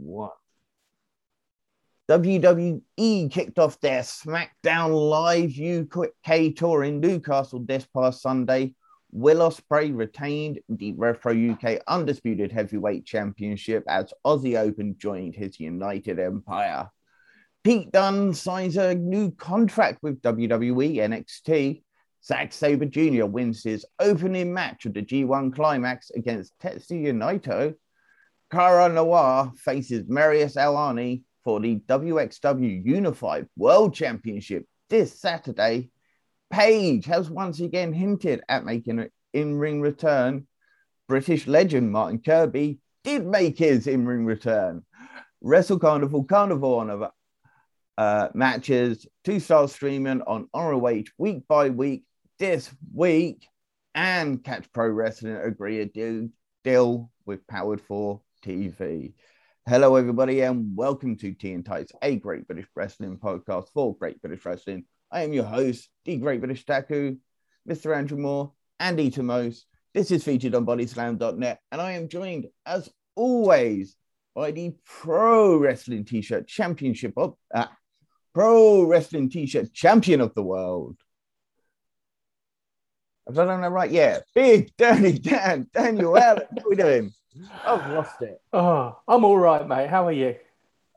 one. WWE kicked off their SmackDown Live UK tour in Newcastle this past Sunday. Will Ospreay retained the RevPro UK Undisputed Heavyweight Championship as Aussie Open joined his United Empire. Pete Dunne signs a new contract with WWE NXT. Zack Sabre Jr. wins his opening match of the G1 Climax against Tetsuya Naito. Cara Noir faces Marius Al-Ani for the WXW Unified World Championship this Saturday. Paige has once again hinted at making an in ring return. British legend Martin Kirby did make his in ring return. Wrestle Carnival Carnival of Honor, uh, matches, two stars streaming on ROH week by week this week, and Catch Pro Wrestling agree a deal, deal with Powered 4 TV. Hello, everybody, and welcome to Tea and Tights, a Great British Wrestling podcast for Great British Wrestling. I am your host, the Great British Taku, Mr. Andrew Moore, and Eater Most. This is featured on bodyslam.net, and I am joined, as always, by the Pro Wrestling T-shirt Championship of uh, Pro Wrestling T-shirt Champion of the World. I've done that right? Yeah, Big Danny Dan Daniel Allen. How are we doing? I've lost it. Oh, I'm all right, mate. How are you?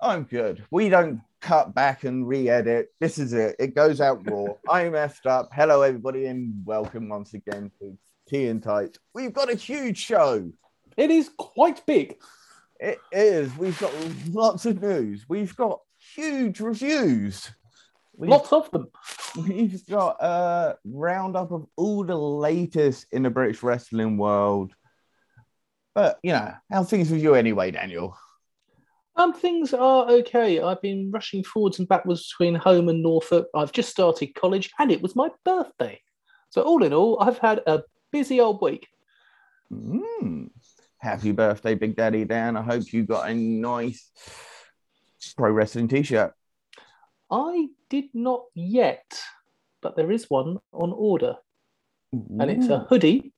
I'm good. We don't cut back and re-edit. This is it. It goes out raw. I messed up. Hello, everybody, and welcome once again to Tea and Tights. We've got a huge show. It is quite big. It is. We've got lots of news. We've got huge reviews. We've, Lots of them. we've got a roundup of all the latest in the British wrestling world. But you know, how things with you anyway, Daniel? Um, things are okay. I've been rushing forwards and backwards between home and Norfolk. I've just started college, and it was my birthday. So all in all, I've had a busy old week. Mm. Happy birthday, Big Daddy Dan. I hope you got a nice pro wrestling t-shirt. I did not yet, but there is one on order, and it's a hoodie,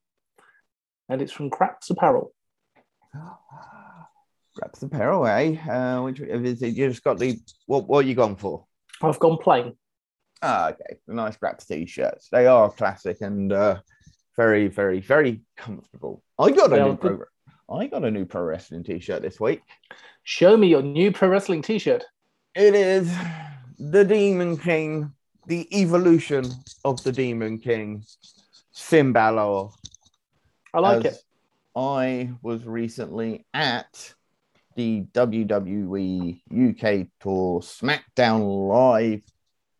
and it's from Graps Apparel. Graps apparel, eh? Uh, which is it? You just got the what? What are you gone for? I've gone plain. Ah, okay. Nice Graps t-shirts. They are classic and uh, very, very, very comfortable. I got a They new pro. I got a new pro wrestling t-shirt this week. Show me your new pro wrestling T-shirt. It is the Demon King, the evolution of the Demon King, Finn Balor. I like it. I was recently at the WWE UK Tour SmackDown Live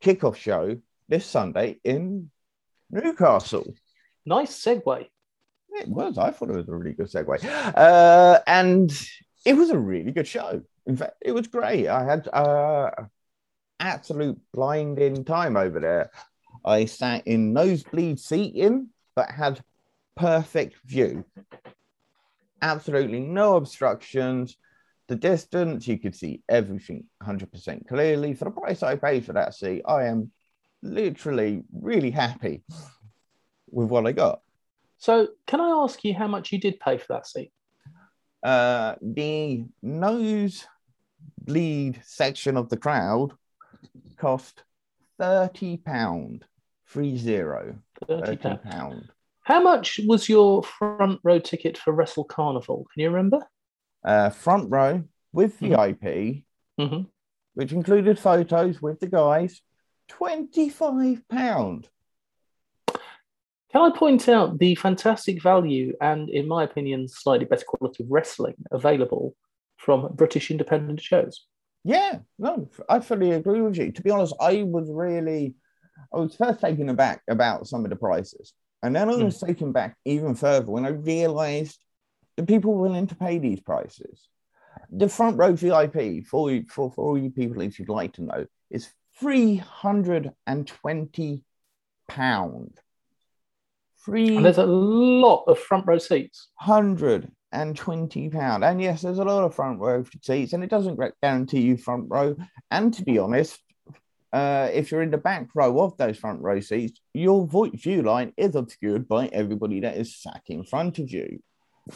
kickoff show this Sunday in Newcastle. Nice segue. It was. I thought it was a really good segue. Uh, and it was a really good show. In fact, it was great. I had uh, absolute blinding time over there. I sat in nosebleed seating, but had perfect view. Absolutely no obstructions. The distance, you could see everything 100% clearly. For the price I paid for that seat, I am literally really happy with what I got. So, can I ask you how much you did pay for that seat? uh, the nose bleed section of the crowd cost 30 pound three zero Thirty 30 pounds. pound How much was your front row ticket for Wrestle Carnival? Can you remember? uh, front row with vip hmm which included photos with the guys 25 pound Can I point out the fantastic value and, in my opinion, slightly better quality of wrestling available from British independent shows? yeah no i fully agree with you to be honest i was really i was first taken aback about some of the prices and then i hmm. was taken back even further when i realized the people willing to pay these prices the front row vip for you for, for all you people if you'd like to know is 320 pound And there's a lot of front row seats. Hundred and twenty pound. and yes there's a lot of front row seats and it doesn't guarantee you front row and to be honest uh, if you're in the back row of those front row seats your view line is obscured by everybody that is sat in front of you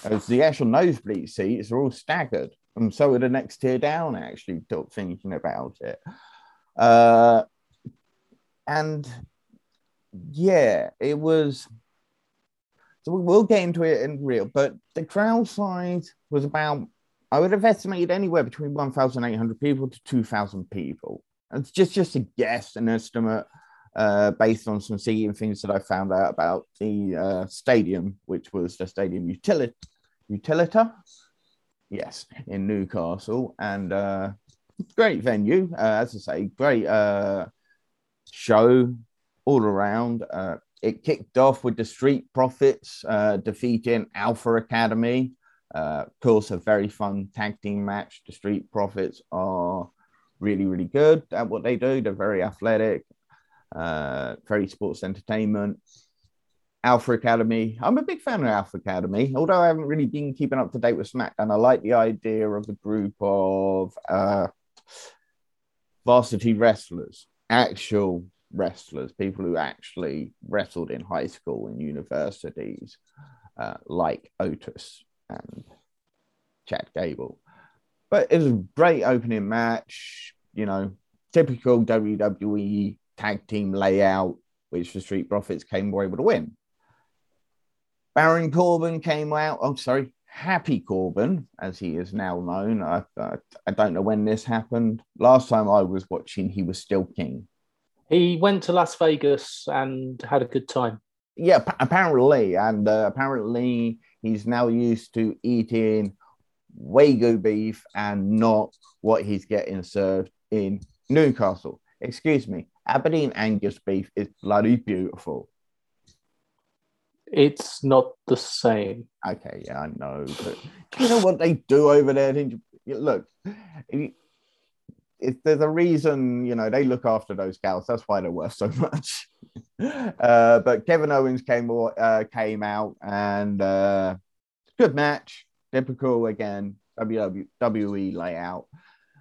as the actual nosebleed seats are all staggered and so are the next tier down. Actually, thinking about it, uh, and yeah, it was. So we'll get into it in real, but the crowd size was about. I would have estimated anywhere between 1,800 people to 2,000 people. It's just just a guess, an estimate uh, based on some seeing things that I found out about the uh, stadium, which was the stadium utility utilita, yes, in Newcastle, and uh, great venue, uh, as I say, great uh, show all around. Uh, it kicked off with the Street Profits uh, defeating Alpha Academy. Uh, of course, a very fun tag team match. The Street Profits are really, really good at what they do. They're very athletic, uh, very sports entertainment. Alpha Academy. I'm a big fan of Alpha Academy, although I haven't really been keeping up to date with SmackDown. I like the idea of a group of uh, varsity wrestlers, actual wrestlers, people who actually wrestled in high school and universities, uh, like Otis and Chad Gable. But it was a great opening match, you know, typical WWE tag team layout, which the Street Profits came away with a win. Baron Corbin came out. Oh, sorry, Happy Corbin, as he is now known. I, I, I don't know when this happened. Last time I was watching, he was still king. He went to Las Vegas and had a good time. Yeah, apparently, and uh, apparently he's now used to eating wagyu beef and not what he's getting served in Newcastle. Excuse me, Aberdeen Angus beef is bloody beautiful. It's not the same. Okay, yeah, I know, but you know what they do over there? Look, if there's a reason, you know, they look after those cows. That's why they're worth so much. uh, but Kevin Owens came uh, came out and uh, good match. Typical again WWE layout.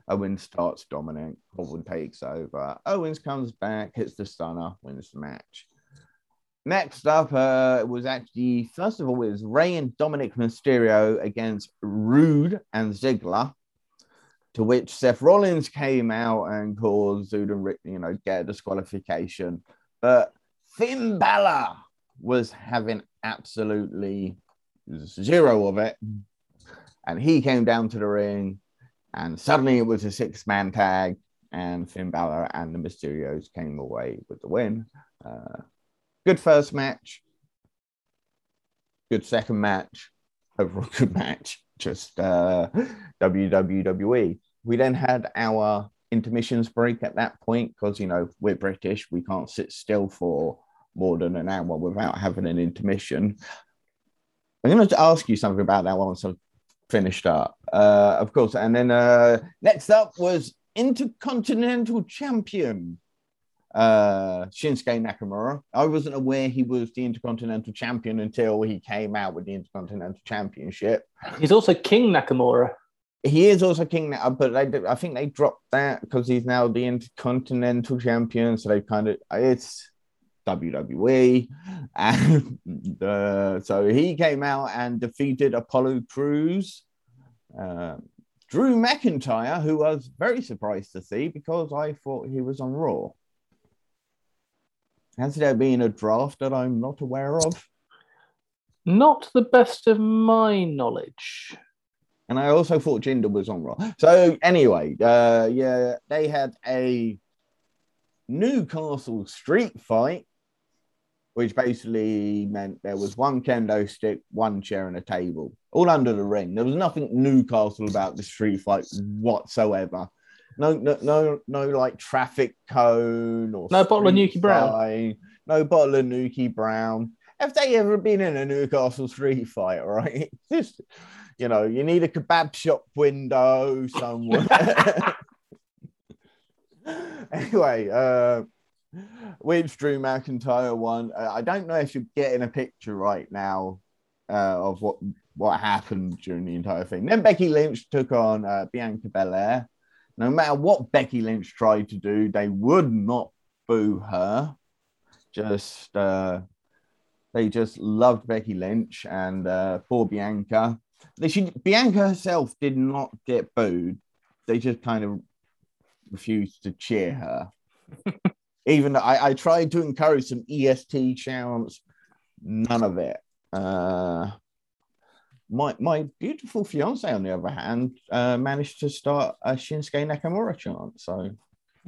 Owens starts dominant. Corbin takes over. Owens comes back, hits the stunner, wins the match. Next up uh, was actually, first of all, it was Ray and Dominik Mysterio against Roode and Ziggler, to which Seth Rollins came out and caused Zood and Rick, you know, get a disqualification. But Finn Balor was having absolutely zero of it. And he came down to the ring, and suddenly it was a six man tag, and Finn Balor and the Mysterios came away with the win. Uh, good first match, good second match, overall good match. Just uh, WWE. We then had our intermissions break at that point because you know we're British, we can't sit still for more than an hour without having an intermission. I'm going to ask you something about that one. I've finished up, uh, of course. And then uh, next up was Intercontinental Champion uh, Shinsuke Nakamura. I wasn't aware he was the Intercontinental Champion until he came out with the Intercontinental Championship. He's also King Nakamura. He is also King, but they, I think they dropped that because he's now the Intercontinental Champion. So they kind of it's WWE, and uh, so he came out and defeated Apollo Crews. Uh, Drew McIntyre, who I was very surprised to see because I thought he was on Raw. Has there been a draft that I'm not aware of? Not the best of my knowledge. And I also thought Jinder was on Raw. So anyway, uh, yeah, they had a Newcastle street fight, which basically meant there was one kendo stick, one chair, and a table, all under the ring. There was nothing Newcastle about the street fight whatsoever no, no, no, no, like traffic cone or no bottle of Newkie Brown. No bottle of Newkie Brown. Have they ever been in a Newcastle street fight? Right, just you know, you need a kebab shop window somewhere. anyway, uh, which Drew McIntyre won. Uh, I don't know if you're getting a picture right now uh, of what what happened during the entire thing. Then Becky Lynch took on uh, Bianca Belair no matter what Becky Lynch tried to do, they would not boo her. Just uh, they just loved Becky Lynch and uh, poor Bianca. Bianca herself did not get booed. They just kind of refused to cheer her. Even though I, I tried to encourage some EST chants, none of it. Uh, my my beautiful fiance, on the other hand, uh, managed to start a Shinsuke Nakamura chant. So,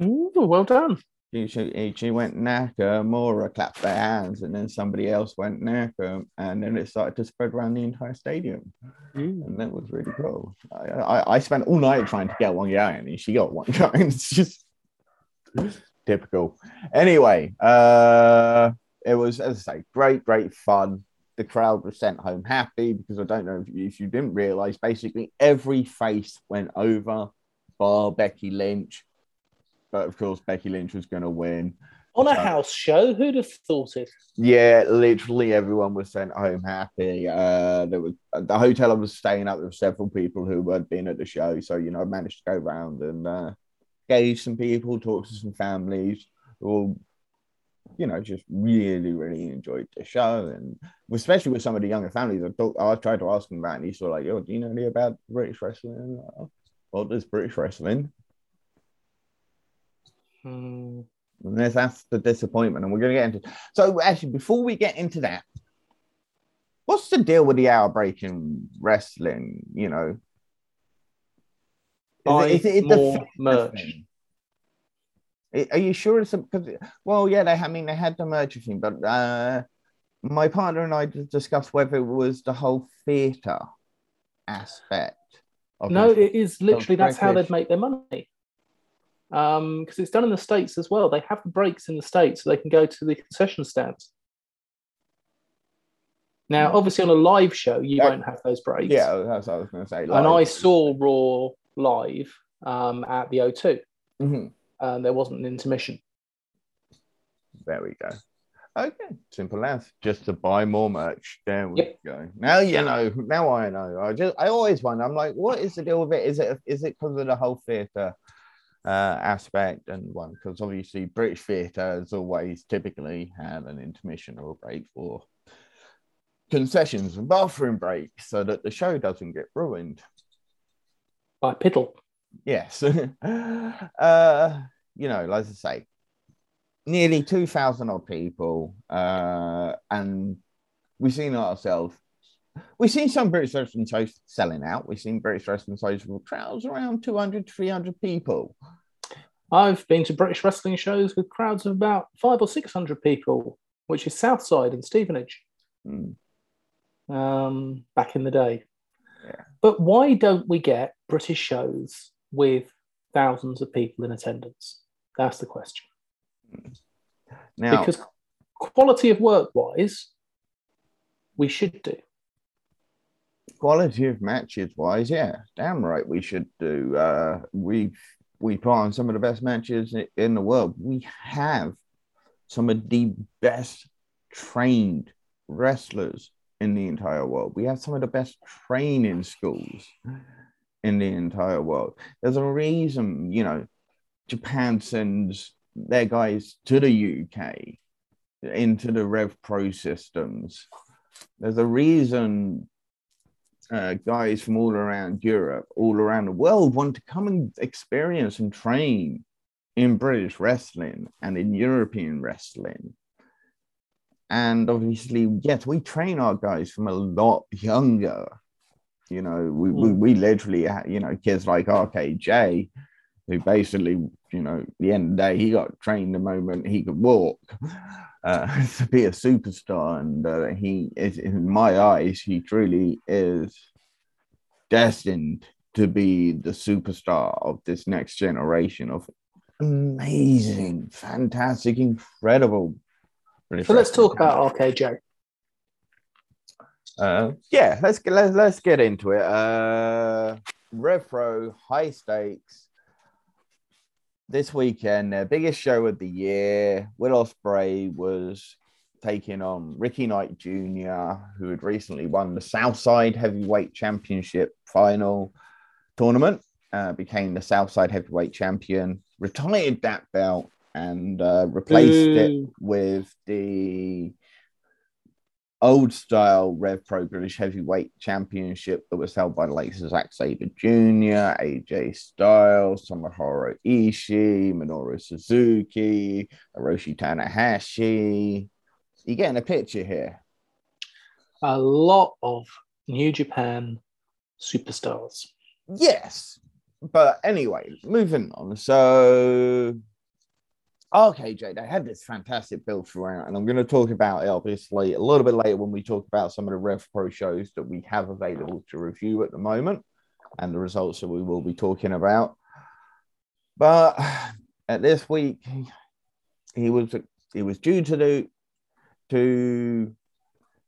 Ooh, well done. She, she, she went Nakamura, clapped their hands, and then somebody else went Nakamura, and then it started to spread around the entire stadium. Mm. And that was really cool. I, I, I spent all night trying to get one going, and she got one going. It's just typical. Anyway, uh, it was, as I say, great, great fun. The crowd was sent home happy because I don't know if you, if you didn't realize, basically every face went over, bar Becky Lynch but of course Becky Lynch was going to win. On a house show, who'd have thought it? Yeah, literally everyone was sent home happy. Uh, there was the hotel I was staying at. There were several people who had been at the show, so you know, I managed to go around and uh, gauge some people, talk to some families, all you know, just really, really enjoyed the show, and especially with some of the younger families. I thought I tried to ask them about, and he's sort of like, "Yo, do you know anything about British wrestling?" Like, oh, well, there's British wrestling. Hmm. And that's the disappointment, and we're going to get into. So, actually, before we get into that, what's the deal with the hour break in wrestling? You know, Buy is it, is it more the merch. thing? Are you sure it's because? Well, yeah, they. I mean, they had the merch thing, but uh, my partner and I discussed whether it was the whole theatre aspect. Of No, it. is literally that's how they'd make their money. Um, because it's done in the states as well. They have the breaks in the states so they can go to the concession stands. Now, obviously, on a live show, you Yeah. won't have those breaks. Yeah, that's what I was going to say. and I saw Raw live um, at the O2, Mhm. and there wasn't an intermission. There we go. Okay, simple as just to buy more merch. There we Yep. go. Now you know. Now I know. I just I always wonder. I'm like, what is the deal with it? Is it is it because of the whole theatre uh, aspect and one? Because obviously British theatre has always typically had an intermission or a break for concessions and bathroom breaks, so that the show doesn't get ruined. By Piddle. Yes. uh, you know, like I say, nearly 2,000 odd people. Uh, and we've seen ourselves. We've seen some British wrestling shows selling out. We've seen British wrestling shows with crowds around 200, 300 people. I've been to British wrestling shows with crowds of about five or six hundred people, which is Southside and Stevenage Mm. um, back in the day. Yeah. But why don't we get British shows with thousands of people in attendance? That's the question. Now, Because quality of work wise, we should do. quality of matches wise, yeah, damn right we should do. Uh, we we put on some of the best matches in the world. We have some of the best trained wrestlers in the entire world. We have some of the best training schools in the entire world. There's a reason, you know, Japan sends their guys to the UK into the Rev Pro systems. There's a reason uh, guys from all around Europe, all around the world, want to come and experience and train in British wrestling and in European wrestling. And obviously, yes, we train our guys from a lot younger. You know, we, we, we literally, you know, kids like RKJ, who basically, you know, the end of the day, he got trained the moment he could walk uh, to be a superstar. And uh, he is, in my eyes, he truly is destined to be the superstar of this next generation of amazing, fantastic, incredible. British So let's talk about RKJ. uh, yeah, let's get let's, let's get into it. Uh, Revpro high stakes this weekend. Their biggest show of the year. Will Ospreay was taking on Ricky Knight Jr., who had recently won the Southside Heavyweight Championship final tournament. Uh, became the Southside Heavyweight Champion. Retired that belt and uh, replaced it with the old style Rev Pro British Heavyweight Championship that was held by the likes of Zack Sabre Jr., AJ Styles, Tomohiro Ishii, Minoru Suzuki, Hiroshi Tanahashi. You're getting a picture here? A lot of New Japan superstars. Yes. But anyway, moving on. So RKJ, they had this fantastic build throughout, and I'm going to talk about it obviously a little bit later when we talk about some of the Rev Pro shows that we have available to review at the moment and the results that we will be talking about. But at this week, he was he was due to do to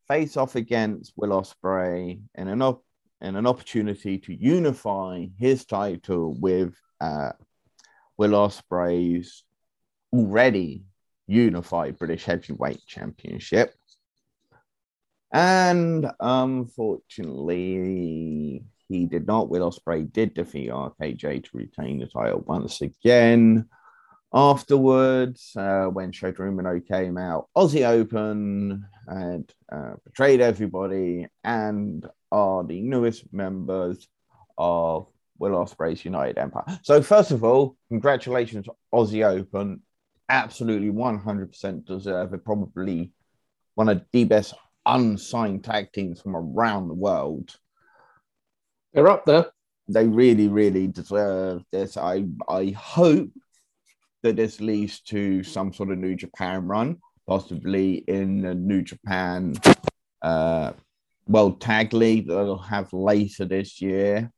face off against Will Ospreay in an op- in an opportunity to unify his title with uh, Will Ospreay's already unified British Heavyweight Championship. And unfortunately, he did not. Will Ospreay did defeat RKJ to retain the title once again. Afterwards, uh, when Shota came out, Aussie Open had uh, betrayed everybody and are the newest members of Will Ospreay's United Empire. So, first of all, congratulations, Aussie Open absolutely 100% deserve it. Probably one of the best unsigned tag teams from around the world. They're up there. They really, really deserve this. I I hope that this leads to some sort of New Japan run, possibly in the New Japan uh, World Tag League that they'll have later this year.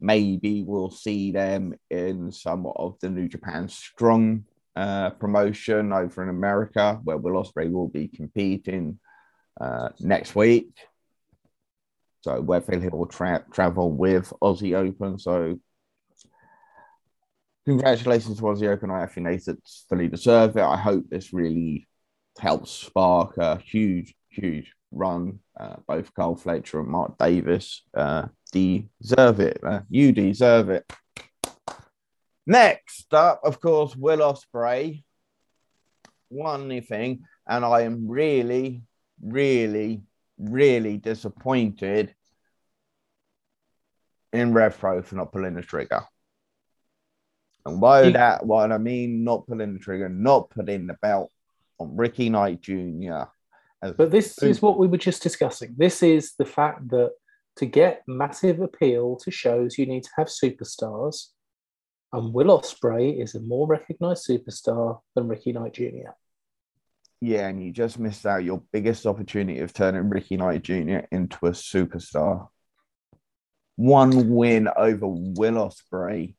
Maybe we'll see them in some of the New Japan Strong uh, promotion over in America, where Will Ospreay will be competing uh, next week. So whether he will tra- travel with Aussie Open. So congratulations to Aussie Open. I think they fully deserve it. I hope this really helps spark a huge, huge run. Uh, both Carl Fletcher and Mark Davis uh, deserve it. You deserve it. Next up, of course, Will Ospreay. One thing, and I am really, really, really disappointed in Rev for not pulling the trigger. And by he, that, what I mean, not pulling the trigger, not putting the belt on Ricky Knight Jr. But this is what we were just discussing. This is the fact that to get massive appeal to shows, you need to have superstars and Will Ospreay is a more recognized superstar than Ricky Knight Jr. Yeah, and you just missed out your biggest opportunity of turning Ricky Knight Jr. into a superstar. One win over Will Ospreay,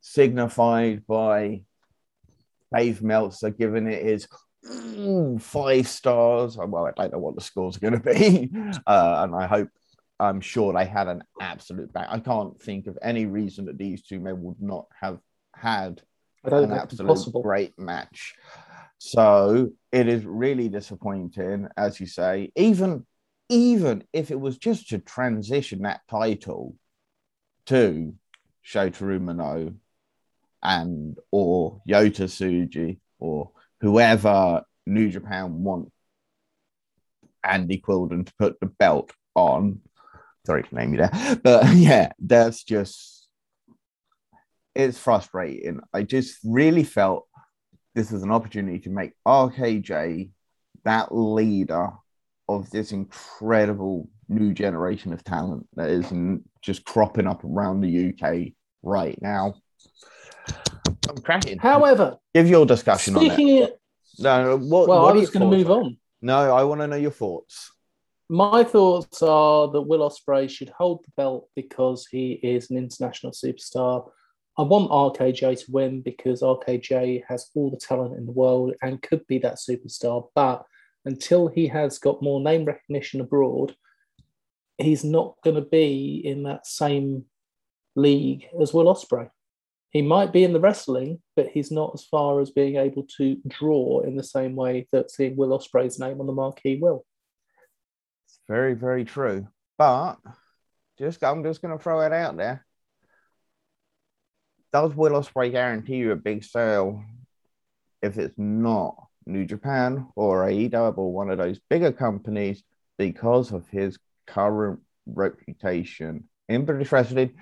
signified by Dave Meltzer giving it his five stars. Well, I don't know what the scores are going to be, uh, and I hope I'm sure they had an absolute bang. I can't think of any reason that these two men would not have had an absolute great match. So it is really disappointing, as you say. Even even if it was just to transition that title to Shota Umino and or Yota Tsuji or whoever New Japan want Andy Quildan to put the belt on, sorry to name you there, but yeah, that's just it's frustrating. I just really felt this was an opportunity to make RKJ that leader of this incredible new generation of talent that is just cropping up around the UK right now. I'm cracking. However, give your discussion on it. No, what, well, what I was going to move on. No, I want to know your thoughts my thoughts are that Will Ospreay should hold the belt because he is an international superstar. I want RKJ to win because RKJ has all the talent in the world and could be that superstar. But until he has got more name recognition abroad, he's not going to be in that same league as Will Ospreay. He might be in the wrestling, but he's not as far as being able to draw in the same way that seeing Will Ospreay's name on the marquee will. Very, very true. But just I'm just going to throw it out there. Does Will Ospreay guarantee you a big sale if it's not New Japan or AEW or one of those bigger companies because of his current reputation in British wrestling.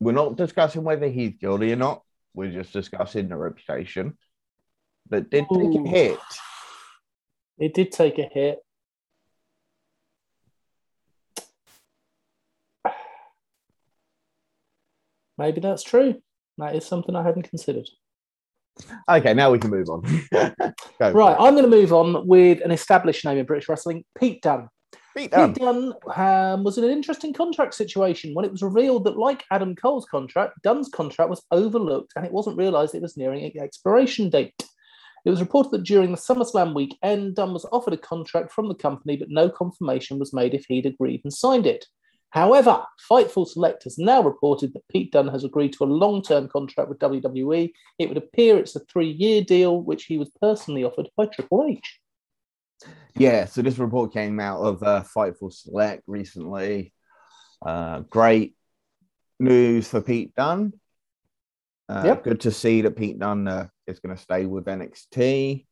We're not discussing whether he's guilty or not. We're just discussing the reputation. But did take a hit. It did take a hit. Maybe that's true. That is something I hadn't considered. Okay, now we can move on. Right. I'm going to move on with an established name in British wrestling, Pete Dunne. Beat down. Pete Dunne um, was in an interesting contract situation when it was revealed that, like Adam Cole's contract, Dunne's contract was overlooked and it wasn't realised it was nearing its expiration date. It was reported that during the SummerSlam weekend, Dunne was offered a contract from the company, but no confirmation was made if he'd agreed and signed it. However, Fightful Select has now reported that Pete Dunne has agreed to a long term contract with WWE. It would appear it's a three year deal, which he was personally offered by Triple H. Yeah, so this report came out of uh, Fightful Select recently. Uh, great news for Pete Dunne. Uh, Yep. Good to see that Pete Dunne uh, is going to stay with NXT.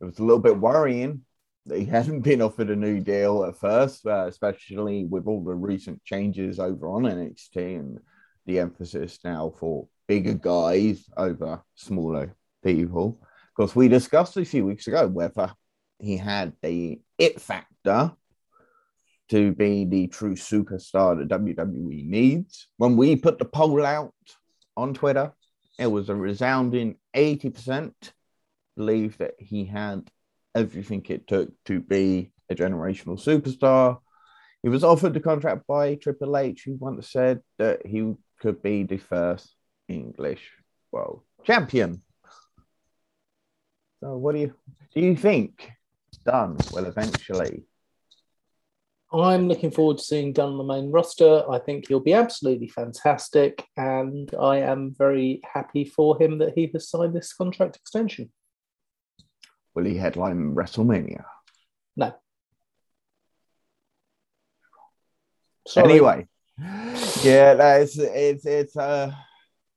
It was a little bit worrying he hadn't been offered a new deal at first, uh, especially with all the recent changes over on NXT and the emphasis now for bigger guys over smaller people. Of course, we discussed a few weeks ago whether he had the it factor to be the true superstar that WWE needs. When we put the poll out on Twitter, it was a resounding 80% believe that he had everything it took to be a generational superstar. He was offered the contract by Triple H, who once said that he could be the first English world champion. So, what do you do? You think Dunne will eventually? I'm looking forward to seeing Dunne on the main roster. I think he'll be absolutely fantastic, and I am very happy for him that he has signed this contract extension. Will he headline WrestleMania? No. Sorry. Anyway, yeah, no, it's it's it's a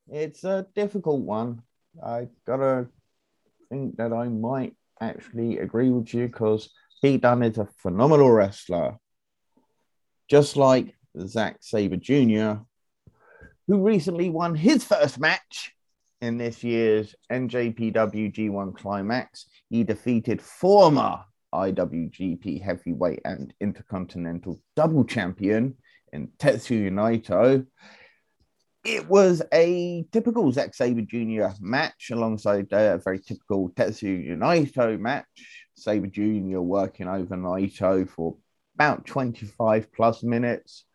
it's a difficult one. I gotta think that I might actually agree with you because Pete Dunne is a phenomenal wrestler, just like Zack Sabre Jr., who recently won his first match in this year's NJPW G1 Climax. He defeated former IWGP Heavyweight and Intercontinental Double Champion in Tetsuya Naito. It was a typical Zack Sabre Jr. match alongside a very typical Tetsuya Naito match. Sabre Jr. working over Naito for about 25 plus minutes,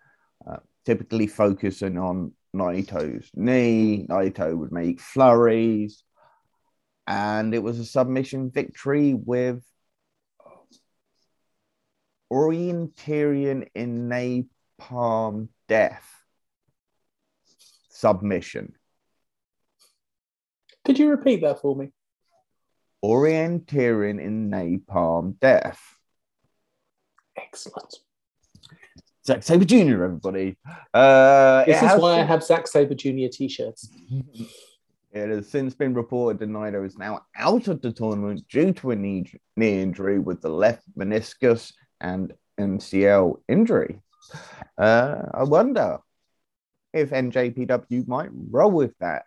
uh, typically focusing on Naito's knee. Naito would make flurries, and it was a submission victory with Orienteering in Napalm Death submission. Could you repeat that for me? Orienteering in Napalm Death. Excellent. Zack Sabre Jr., everybody. Uh, This is why I have Zack Sabre Jr. t-shirts. It has since been reported that Naito is now out of the tournament due to a knee, knee injury with the left meniscus and MCL injury. Uh, I wonder if NJPW might roll with that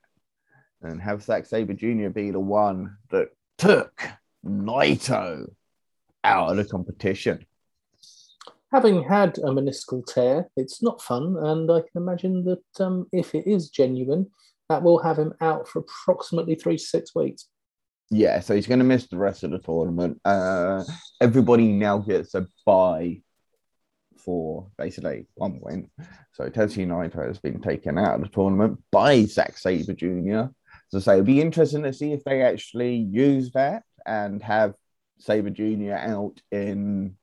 and have Zack Sabre Jr. be the one that took Naito out of the competition. Having had a meniscal tear, it's not fun, and I can imagine that um, if it is genuine, that will have him out for approximately three to six weeks. Yeah, so he's going to miss the rest of the tournament. Uh, everybody now gets a bye for basically one win. So Tetsuya Naito has been taken out of the tournament by Zack Sabre Jr. So say it'll be interesting to see if they actually use that and have Sabre Jr. out in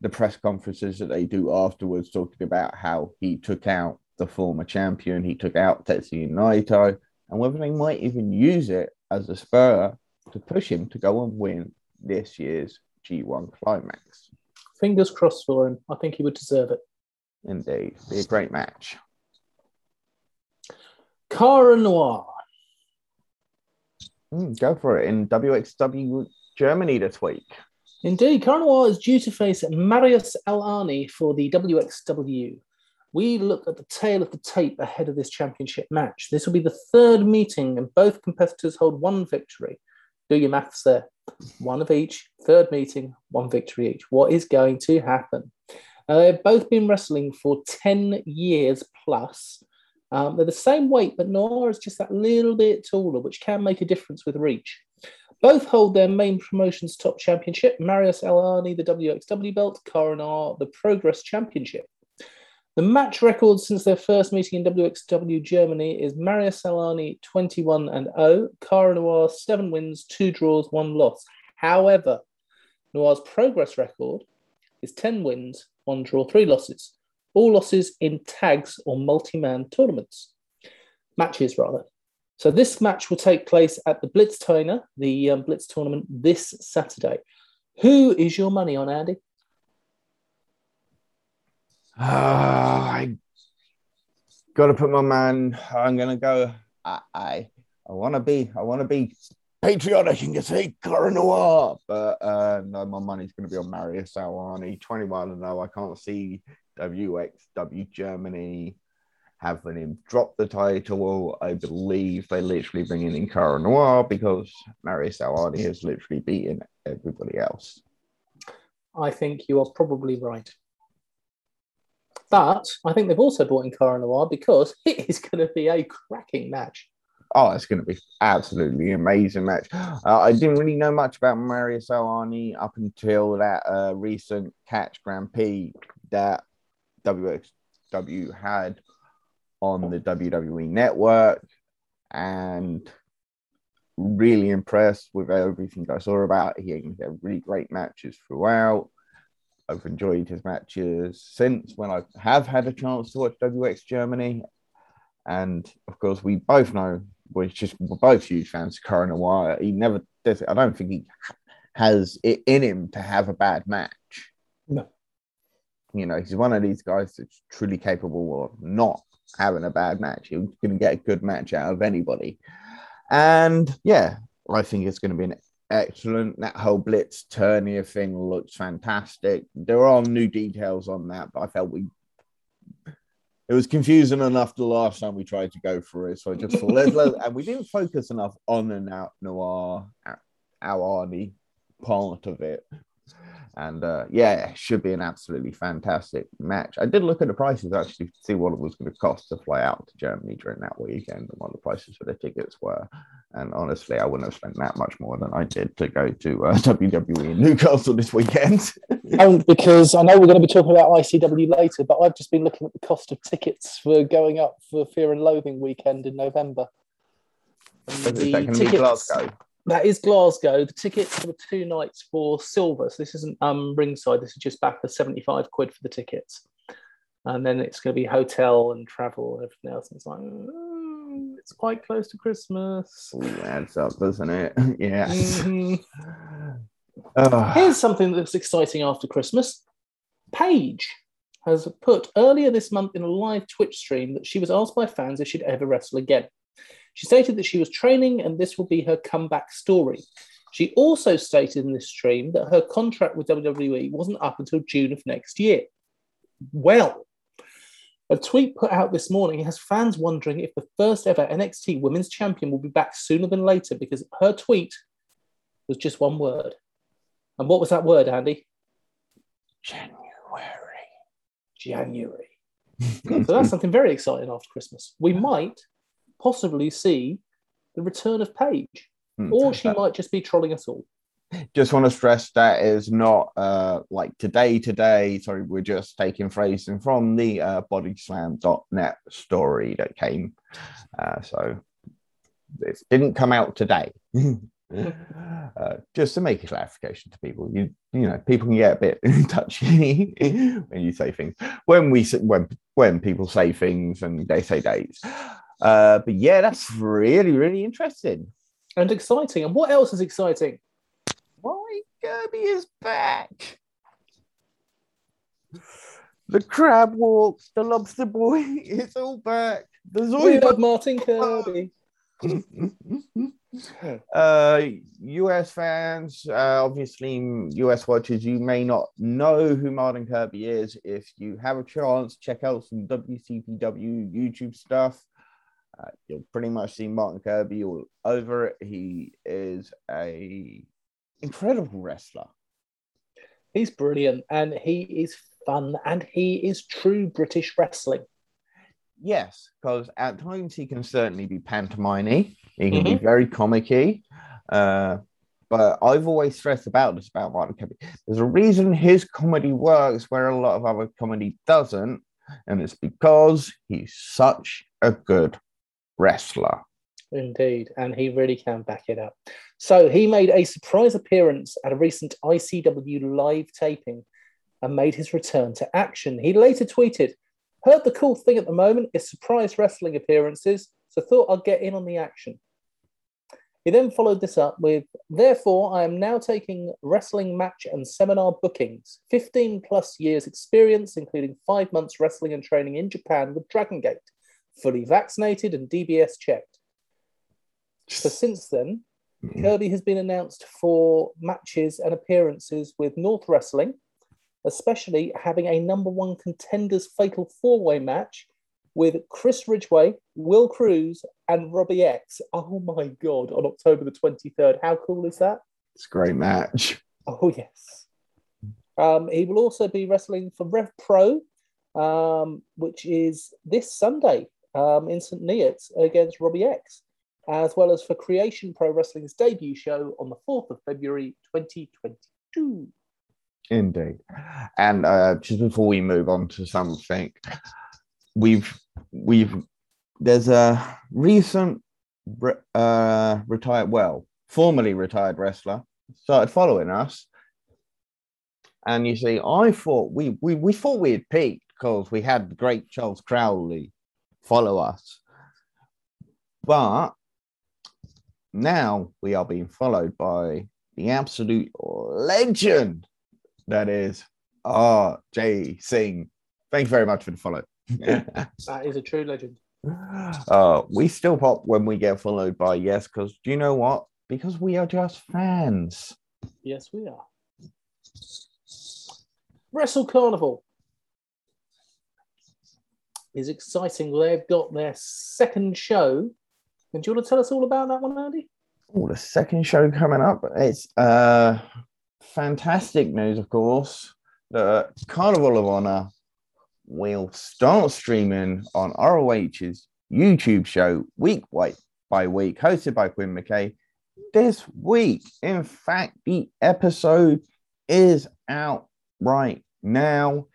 the press conferences that they do afterwards, talking about how he took out the former champion, he took out Tetsuya Naito, and whether they might even use it as a spur to push him to go and win this year's G1 climax. Fingers crossed for him. I think he would deserve it. Indeed, be a great match. Cara Noir. Mm, go for it in WXW Germany this week. Indeed, Cara Noir is due to face Marius Al-Ani for the WXW. We look at the tale of the tape ahead of this championship match. This will be the third meeting, and both competitors hold one victory. Do your maths there. One of each, third meeting, one victory each. What is going to happen? Uh, they've both been wrestling for 10 years plus. Um, they're the same weight, but Noir is just that little bit taller, which can make a difference with reach. Both hold their main promotion's top championship. Marius Al-Ani, the WXW belt, Cara Noir, the Progress Championship. The match record since their first meeting in WXW Germany is Marius Al-Ani 21 and 0, Cara Noir 7 wins, 2 draws, 1 loss. However, Noir's progress record is 10 wins, 1 draw, 3 losses. All losses in tags or multi man tournaments. Matches, rather. So this match will take place at the Blitz Trainer, the um, Blitz tournament, this Saturday. Who is your money on, Andy? Uh, I got to put my man. I'm gonna go. I I, I want to be. I want to be patriotic and say Cara Noir, but uh, no, my money's going to be on Marius Al-Ani. 21 and 0. I can't see WXW Germany having him drop the title. I believe they're literally bringing in Cara Noir because Marius Al-Ani has literally beaten everybody else. I think you are probably right. But I think they've also brought in Cara Noir because it is going to be a cracking match. Oh, it's going to be absolutely amazing match. Uh, I didn't really know much about Marius Al-Ani up until that uh, recent Catch Grand Prix that WXW had on the WWE network, and really impressed with everything I saw about. him. He had really great matches throughout. I've enjoyed his matches since when I have had a chance to watch WX Germany. And of course, we both know we're just we're both huge fans of Cara Noir. He never does it. I don't think he has it in him to have a bad match. No. You know, he's one of these guys that's truly capable of not having a bad match. He's going to get a good match out of anybody. And yeah, I think it's going to be an excellent. That whole Blitz tourney thing looks fantastic. There are new details on that, but I felt we it was confusing enough the last time we tried to go through it. So I just thought let's let, and we didn't focus enough on the now noir our Arnie part of it. And uh, yeah, should be an absolutely fantastic match. I did look at the prices actually to see what it was going to cost to fly out to Germany during that weekend and what the prices for the tickets were. And honestly, I wouldn't have spent that much more than I did to go to uh, WWE in Newcastle this weekend. and because I know we're going to be talking about ICW later, but I've just been looking at the cost of tickets for going up for Fear and Loathing weekend in November. And the tickets, Glasgow? That is Glasgow. The tickets for the two nights for silver. So this isn't um, ringside. This is just back for 75 quid for the tickets. And then it's going to be hotel and travel and everything else. And it's like, mm, it's quite close to Christmas. Ooh, adds up, doesn't it? yeah. Mm-hmm. oh. Here's something that's exciting after Christmas. Paige has put earlier this month in a live Twitch stream that she was asked by fans if she'd ever wrestle again. She stated that she was training and this will be her comeback story. She also stated in this stream that her contract with WWE wasn't up until June of next year. Well, a tweet put out this morning has fans wondering if the first ever NXT Women's Champion will be back sooner than later because her tweet was just one word. And what was that word, Andy? January. January. so that's something very exciting after Christmas. We might possibly see the return of Paige, mm, or she might just be trolling us all. Just want to stress that is not uh, like today, today. Sorry, we're just taking phrasing from the uh, bodyslam.net story that came. Uh, so this didn't come out today. uh, just to make a clarification to people, you you know, people can get a bit touchy when you say things. When we when when people say things and they say dates, uh, but yeah, that's really, really interesting. And exciting. And what else is exciting? Why Kirby is back. The crab walk, the lobster boy, it's all back. The Zoidberg Martin Kirby. Uh, US fans, uh, obviously US watchers, you may not know who Martin Kirby is. If you have a chance, check out some WCPW YouTube stuff. Uh, you'll pretty much see Martin Kirby all over it. He is a incredible wrestler. He's brilliant and he is fun and he is true British wrestling. Yes, because at times he can certainly be pantomimey. He can mm-hmm. be very comicky. Uh, but I've always stressed about this about Martin Kirby. There's a reason his comedy works where a lot of other comedy doesn't, and it's because he's such a good wrestler. Indeed, and he really can back it up. So he made a surprise appearance at a recent ICW live taping and made his return to action. He later tweeted, Heard the cool thing at the moment is surprise wrestling appearances, so thought I'd get in on the action. He then followed this up with, Therefore, I am now taking wrestling match and seminar bookings, 15 plus years experience, including five months wrestling and training in Japan with Dragon Gate, fully vaccinated and DBS checked. So since then, Kirby has been announced for matches and appearances with North Wrestling, especially having a number one contenders fatal four way match with Chris Ridgway, Will Kroos, and Robbie X. Oh my God, on October the 23rd. How cool is that? It's a great match. Oh, yes. Um, he will also be wrestling for Rev Pro, um, which is this Sunday um, in St. Neots against Robbie X, as well as for Creation Pro Wrestling's debut show on the 4th of February 2022. Indeed. And uh, just before we move on to something, we've we've there's a recent uh, retired, well, formerly retired wrestler started following us. And you see, I thought we we, we thought we had peaked because we had the great Charles Crowley follow us. But now we are being followed by the absolute legend that is R.J. Singh. Thank you very much for the follow. that is a true legend. Uh, we still pop when we get followed by yes, because do you know what? Because we are just fans. Yes, we are. Wrestle Carnival is exciting. They've got their second show. And do you want to tell us all about that one, Andy? Oh, the second show coming up. It's uh fantastic news, of course. The Carnival of Honor will start streaming on ROH's YouTube show week by week, hosted by Quinn McKay this week. In fact, the episode is out right now.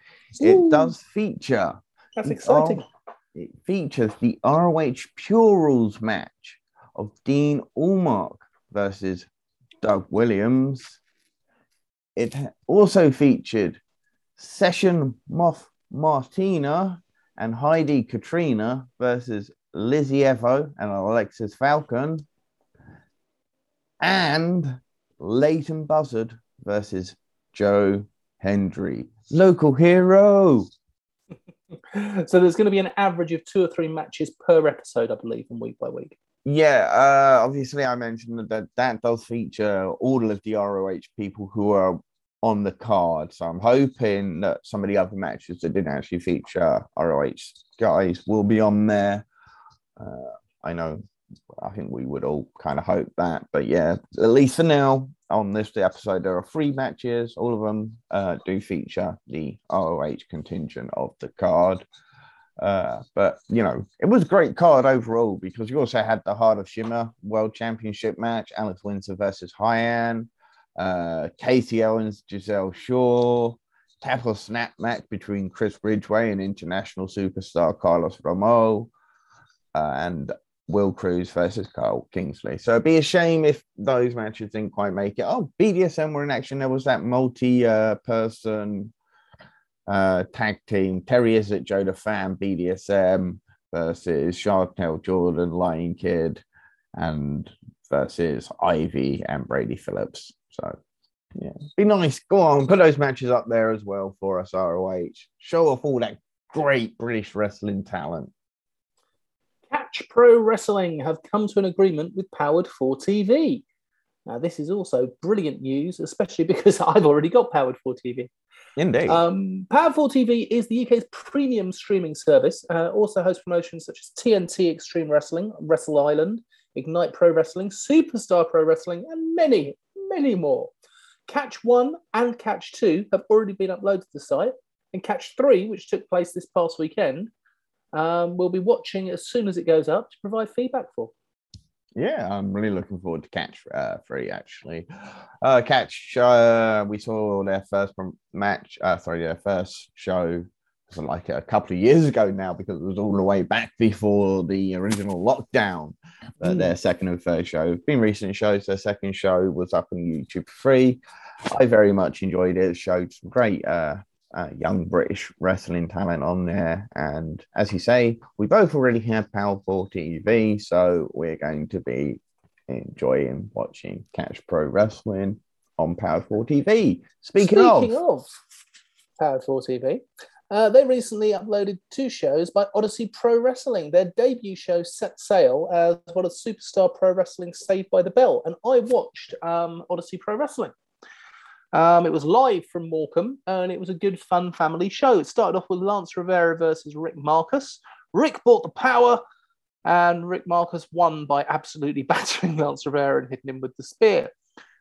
Ooh. It does feature. That's exciting. it features the ROH Pure Rules match of Dean Allmark versus Doug Williams. It also featured Session Moth Martina and Heidi Katrina versus Lizzie Evo and Alexis Falcon. And Leighton Buzzard versus Joe Hendry. Local hero. So there's going to be an average of two or three matches per episode, I believe, and week by week. Yeah, uh, obviously, I mentioned that that does feature all of the ROH people who are on the card. So I'm hoping that some of the other matches that didn't actually feature ROH guys will be on there. Uh, I know, I think we would all kind of hope that, but yeah, at least for now, on this episode, there are three matches. All of them uh, do feature the ROH contingent of the card. Uh, but you know, it was a great card overall because you also had the Heart of Shimmer World Championship match, Alex Windsor versus Hyan, uh, Casey Owens, Giselle Shaw, tackle snap match between Chris Ridgway and international superstar Carlos Romo, uh, and Will Kroos versus Carl Kingsley. So it'd be a shame if those matches didn't quite make it. Oh, BDSM were in action. There was that multi uh, person uh, tag team. Terry is it Joe the Fan BDSM versus Chantel Jordan, Lion Kid, and versus Ivy and Brady Phillips. So yeah, be nice. Go on, put those matches up there as well for us, ROH. Show off all that great British wrestling talent. Catch Pro Wrestling have come to an agreement with Powered 4 TV. Now, this is also brilliant news, especially because I've already got Powered 4 TV. Indeed. Um, Powered 4 TV is the UK's premium streaming service. Uh, also hosts promotions such as TNT Extreme Wrestling, Wrestle Island, Ignite Pro Wrestling, Superstar Pro Wrestling, and many, many more. Catch 1 and Catch 2 have already been uploaded to the site, and Catch 3, which took place this past weekend, um, we'll be watching as soon as it goes up to provide feedback for. Yeah, I'm really looking forward to Catch uh, Free actually. Uh, Catch, uh, we saw their first match, uh, sorry, their first show like a couple of years ago now because it was all the way back before the original lockdown. But mm. their second and third show been recent shows. Their second show was up on YouTube free. I very much enjoyed it. it showed some great uh, uh, young British wrestling talent on there. And as you say, we both already have Power 4 TV, so we're going to be enjoying watching Catch Pro Wrestling on Power 4 TV. Speaking, Speaking of, of Power 4 TV, uh, they recently uploaded two shows by Odyssey Pro Wrestling. Their debut show set sail as well as Superstar Pro Wrestling Saved by the Bell. And I watched um, Odyssey Pro Wrestling. Um, it was live from Morecambe and it was a good, fun family show. It started off with Lance Rivera versus Rick Marcus. Rick bought the power and Rick Marcus won by absolutely battering Lance Rivera and hitting him with the spear.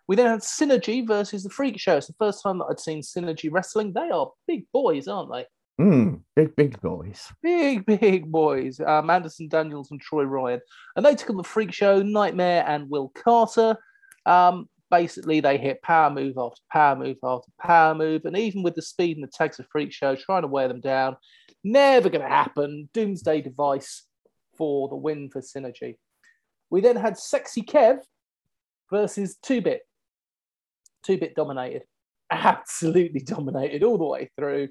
We then had Synergy versus the Freak Show. It's the first time that I'd seen Synergy wrestling. They are big boys, aren't they? Mm, big, big boys. Big, big boys. Um, Anderson Daniels and Troy Ryan. And they took on the Freak Show, Nightmare and Will Carter. Um, basically, they hit power move after power move after power move. And even with the speed and the tags of Freak Show, trying to wear them down, never going to happen. Doomsday device for the win for Synergy. We then had Sexy Kev versus 2 Bit. 2 Bit dominated. Absolutely dominated all the way through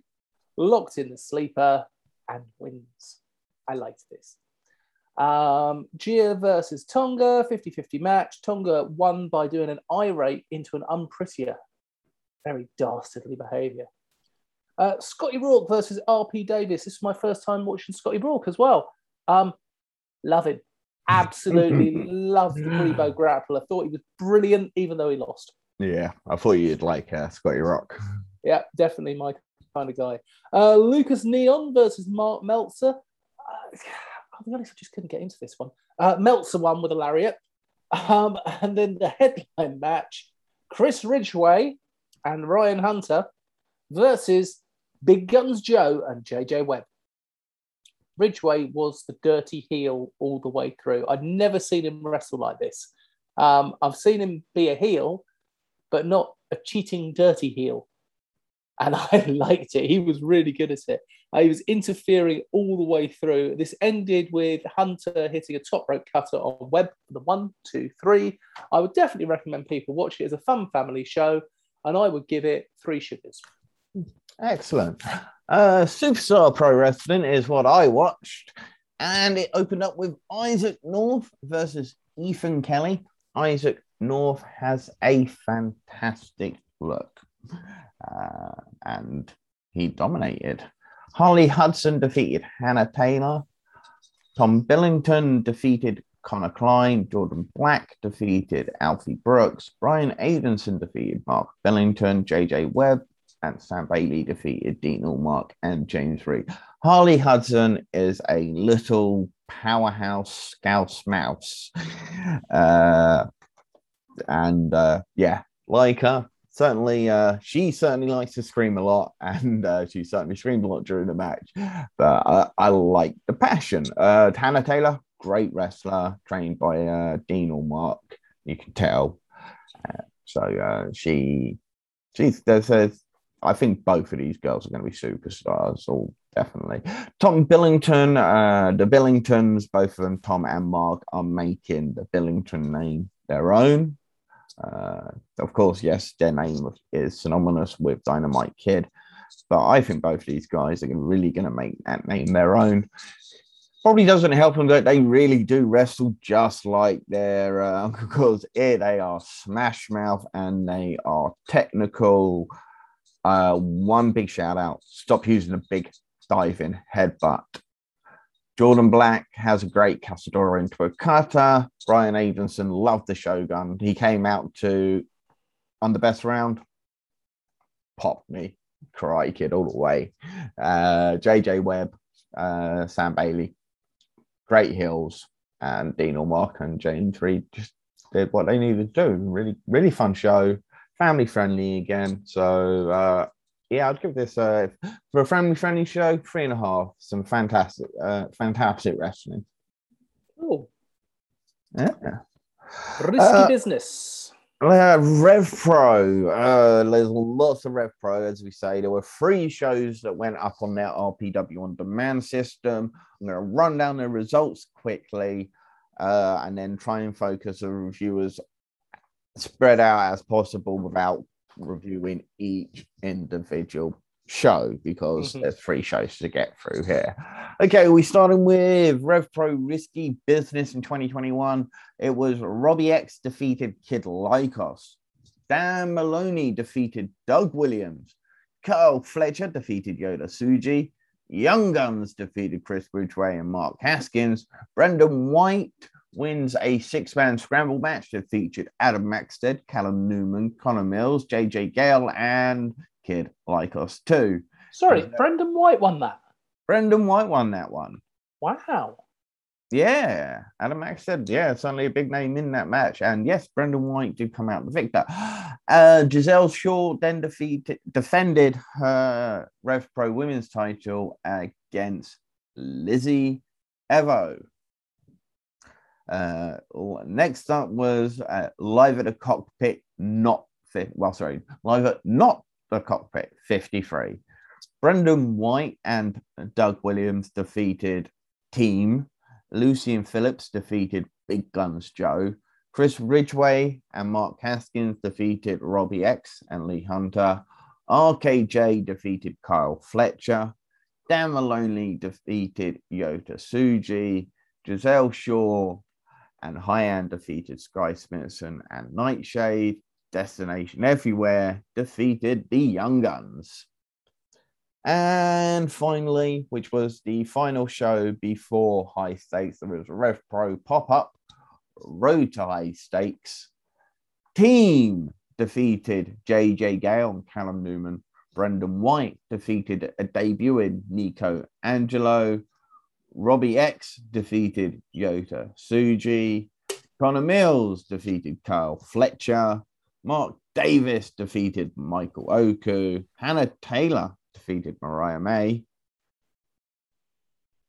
locked in the sleeper, and wins. I liked this. Um, Gia versus Tonga, 50 50 match. Tonga won by doing an irate into an unprettier. Very dastardly behavior. Uh, Scotty Rourke versus RP Davis. This is my first time watching Scotty Rourke as well. Um, love him. Absolutely loved the Grebo grappler. I thought he was brilliant, even though he lost. Yeah, I thought you'd like uh, Scotty Rock. Yeah, definitely my kind of guy. Uh, Lucas Neon versus Mark Meltzer. Uh, be honest, I just couldn't get into this one. Uh, Meltzer won with a lariat. Um, and then the headline match Chris Ridgway and Ryan Hunter versus Big Guns Joe and JJ Webb. Ridgway was the dirty heel all the way through. I'd never seen him wrestle like this. Um, I've seen him be a heel, but not a cheating, dirty heel and I liked it. He was really good at it. Uh, he was interfering all the way through. This ended with Hunter hitting a top rope cutter on Webb for the one, two, three. I would definitely recommend people watch it as a fun family show, and I would give it three sugars. Excellent. Uh, Superstar Pro Wrestling is what I watched, and it opened up with Isaac North versus Ethan Kelly. Isaac North has a fantastic look uh, and he dominated. Holly Hudson defeated Hannah Taylor. Tom Billington defeated Connor Klein. Jordan Black defeated Alfie Brooks. Brian Adenson defeated Mark Billington. JJ Webb and Sam Bailey defeated Dean Allmark and James Reed. Harley Hudson is a little powerhouse scouse mouse. Uh, and uh, yeah, like her, certainly uh, she certainly likes to scream a lot and uh, she certainly screamed a lot during the match. But uh, i like the passion. Uh, hannah taylor great wrestler trained by uh, dean Mark, you can tell. Uh, so uh, she she's there's, there's i think both of these girls are going to be superstars all definitely. Tom billington uh, the billingtons both of them tom and mark are making the billington name their own uh, of course, yes, their name is synonymous with Dynamite Kid, but I think both these guys are really going to make that name their own. Probably doesn't help them that they really do wrestle just like their uh, because here they are smash mouth and they are technical. Uh, one big shout out: stop using a big diving headbutt. Jordan Black has a great Cazadora into a. Brian Avenson loved the Shogun. He came out to on the best round, popped me. Karate Kid all the way. Uh, JJ Webb, uh, Sam Bailey, great heels, and Dean Allmark and James Reed just did what they needed to do. Really, really fun show, family friendly again. So uh, yeah, I'd give this uh, for a family friendly show three and a half. Some fantastic, uh, fantastic wrestling. Oh, Yeah. risky Uh, business. Uh, Rev Pro. Uh, there's lots of Rev Pro, as we say. There were three shows that went up on their RPW on demand system. I'm going to run down the results quickly uh, and then try and focus the reviewers spread out as possible without reviewing each individual show because Mhm. there's three shows to get through here. Okay, we're starting with Rev Pro Risky Business in 2021. It was Robbie X defeated Kid Lykos. Dan Maloney defeated Doug Williams. Kyle Fletcher defeated Yota Tsuji. Young Guns defeated Chris Ridgway and Mark Haskins. Brendan White wins a six man scramble match that featured Adam Maxted, Callum Newman, Connor Mills, JJ Gale, and Kid Lykos too. Sorry, uh, Brendan White won that. Brendan White won that one. Wow. Yeah, Adam Maxted, yeah, certainly a big name in that match. And yes, Brendan White did come out the victor. Uh, Giselle Shaw then defeated, defended her Rev Pro Women's title against Lizzie Evo. Uh, next up was uh, live at the cockpit, not fi- well, sorry, live at not the cockpit 53. Brendan White and Doug Williams defeated Team. Lucian Phillips defeated Big Guns Joe. Chris Ridgway and Mark Haskins defeated Robbie X and Lee Hunter. RKJ defeated Kyle Fletcher. Dan Maloney defeated Yota Tsuji. Giselle Shaw and Hyan defeated Sky Smithson and Nightshade. Destination Everywhere defeated the Young Guns. And finally, which was the final show before High Stakes, there was a Rev Pro pop up, Road to High Stakes. Team defeated JJ Gale and Callum Newman. Brendan White defeated a debuting Nico Angelo. Robbie X defeated Yota Tsuji. Connor Mills defeated Kyle Fletcher. Mark Davis defeated Michael Oku. Hannah Taylor defeated Mariah May.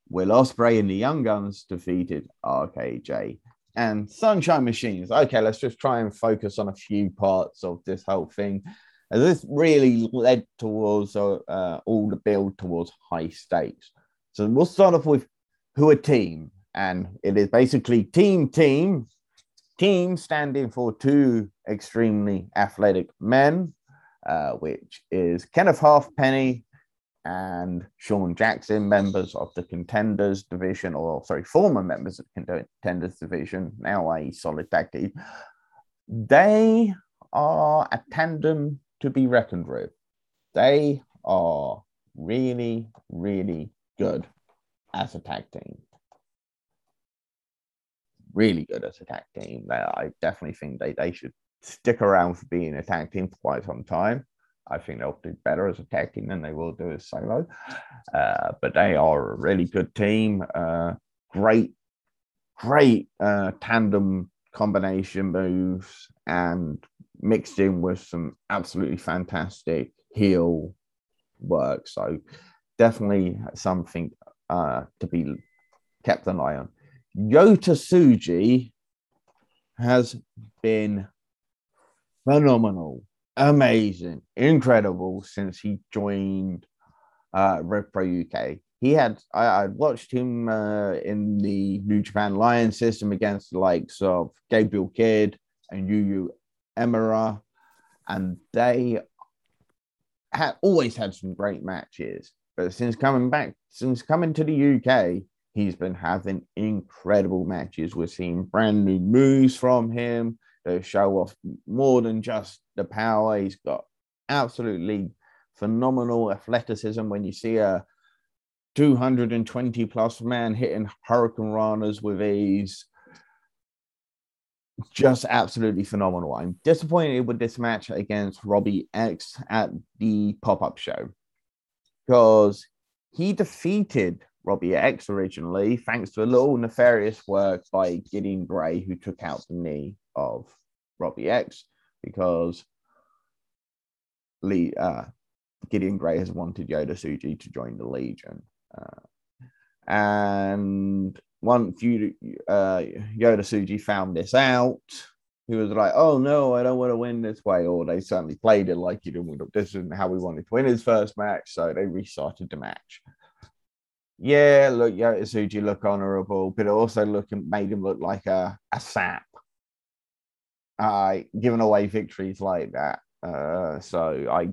Will Ospreay and the Young Guns defeated RKJ and Sunshine Machines. Okay, let's just try and focus on a few parts of this whole thing. As this really led towards uh, uh, all the build towards high stakes. So we'll start off with who a team, and it is basically team team team standing for two extremely athletic men, uh, which is Kenneth Halfpenny and Sean Jackson, members of the Contenders Division, or sorry, former members of the Contenders Division, now a solid tag team. They are a tandem to be reckoned with. They are really, really good as a tag team really good as a tag team. I definitely think they, they should stick around for being a tag team for quite some time. I think they'll do better as a tag team than they will do as solo. Uh, but they are a really good team. Uh, great, great uh, tandem combination moves and mixed in with some absolutely fantastic heel work. So definitely something uh, to be kept an eye on. Yota Tsuji has been phenomenal, amazing, incredible since he joined uh, Rev Pro UK. He had I, I watched him uh, in the New Japan Lion system against the likes of Gabriel Kidd and Yu Yu Emira, and they had always had some great matches. But since coming back, since coming to the UK, he's been having incredible matches. We're seeing brand new moves from him that show off more than just the power. He's got absolutely phenomenal athleticism. When you see a 220 plus man hitting hurricane runners with ease. Just absolutely phenomenal. I'm disappointed with this match against Robbie X at the pop up show because he defeated Robbie X originally, thanks to a little nefarious work by Gideon Grey, who took out the knee of Robbie X because Lee, uh, Gideon Grey has wanted Yota Tsuji to join the Legion. Uh, and once you, uh, Yota Tsuji found this out, he was like, "Oh no, I don't want to win this way." Or they certainly played it like you didn't. This isn't how we wanted to win his first match, so they restarted the match. Yeah, look, Yota Tsuji look honourable, but also look made him look like a, a sap. Uh, giving away victories like that. Uh, so I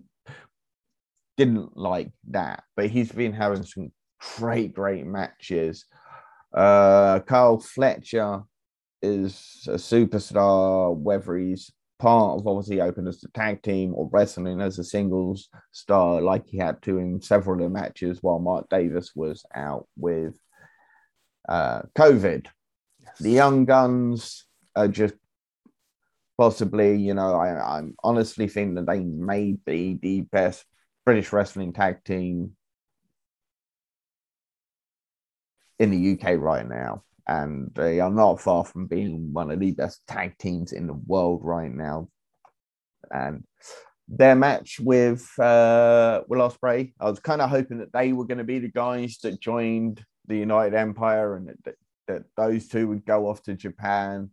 didn't like that, but he's been having some great, great matches. Uh, Kyle Fletcher is a superstar, whether he's part of obviously open as a tag team or wrestling as a singles star, like he had to in several of the matches while Mark Davis was out with uh, COVID. Yes. The Young Guns are just possibly, you know, I, I'm honestly think that they may be the best British wrestling tag team in the UK right now and they are not far from being one of the best tag teams in the world right now. And their match with uh, Will Ospreay, I was kind of hoping that they were going to be the guys that joined the United Empire, and that, that those two would go off to Japan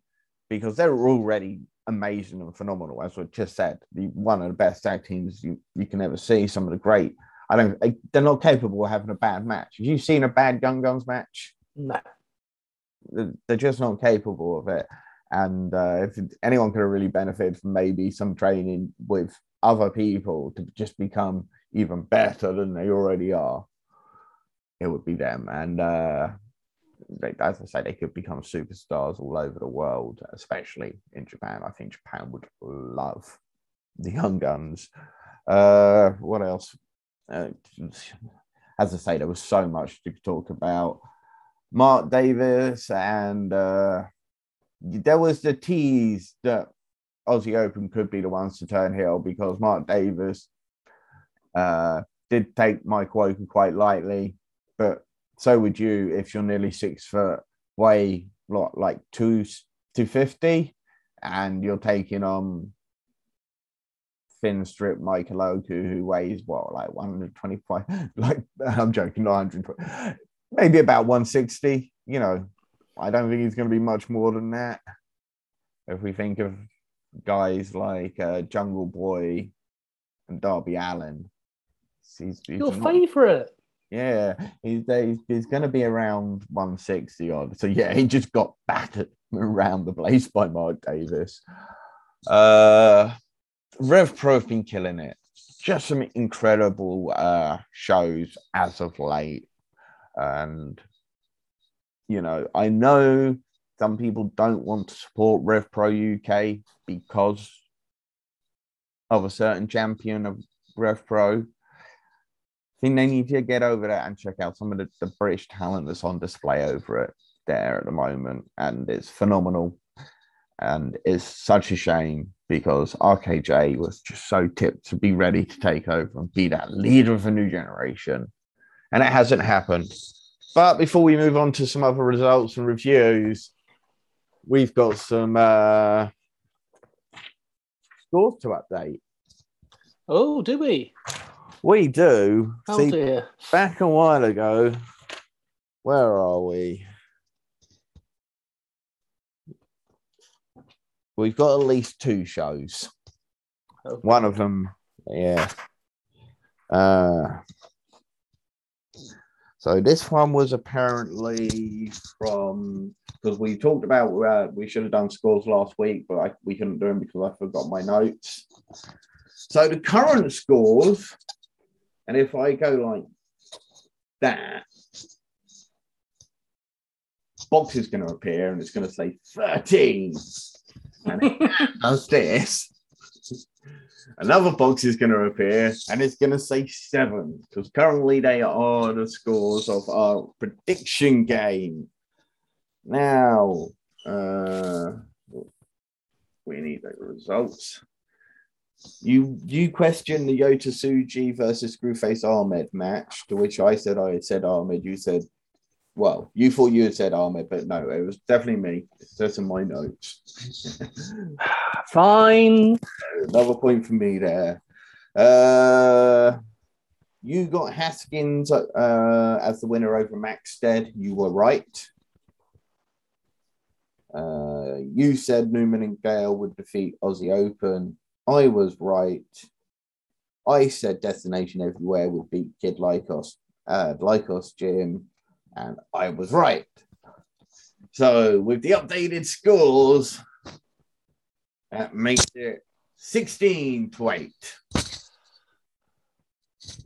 because they were already amazing and phenomenal. As I just said, the one of the best tag teams you, you can ever see. Some of the great. I don't. They're not capable of having a bad match. Have you seen a bad Gun Guns match? No they're just not capable of it. And uh, if anyone could have really benefited from maybe some training with other people to just become even better than they already are, it would be them. And uh, they, as I say, they could become superstars all over the world, especially in Japan. I think Japan would love the Young Guns. Uh, what else? Uh, as I say, there was so much to talk about. Mark Davis, and uh, there was the tease that Aussie Open could be the ones to turn heel because Mark Davis uh, did take Mike Walker quite lightly, but so would you if you're nearly six foot, weigh like two two fifty, and you're taking on thin strip Michael Oku who weighs what like 125 like I'm joking 120 maybe about 160. You know, I don't think he's going to be much more than that. If we think of guys like uh, Jungle Boy and Darby Allin, he's, he's your not, favorite. Yeah, he's, he's, he's going to be around 160 odd. So yeah, he just got battered around the place by Mark Davis. Uh, Rev Pro have been killing it. Just some incredible uh, shows as of late. And, you know, I know some people don't want to support Rev Pro UK because of a certain champion of Rev Pro. I think they need to get over that and check out some of the, the British talent that's on display over it there at the moment. And it's phenomenal. And it's such a shame because RKJ was just so tipped to be ready to take over and be that leader of a new generation and it hasn't happened. But before we move on to some other results and reviews, we've got some uh, scores to update. Oh, do we? We do. Oh See, dear. Back a while ago, where are we? We've got at least two shows. Okay. One of them, yeah. Uh, so this one was apparently from because we talked about uh, we should have done scores last week, but I, we couldn't do them because I forgot my notes. So the current scores, and if I go like that, box is going to appear and it's going to say 13. And it does this. Another box is going to appear and it's going to say seven because currently they are the scores of our prediction game. Now, uh, we need the results. You you questioned the Yota Tsuji versus Screwface Ahmed match, to which I said I had said Ahmed. You said, well, you thought you had said Ahmed, but no, it was definitely me. It's just in my notes. Fine. Another point for me there. Uh, you got Haskins uh, as the winner over Maxted. You were right. Uh, you said Newman and Gale would defeat Aussie Open. I was right. I said Destination Everywhere would beat Kid Lykos, uh, Lykos Gym, and I was right. So with the updated scores, that makes it 16 to 8.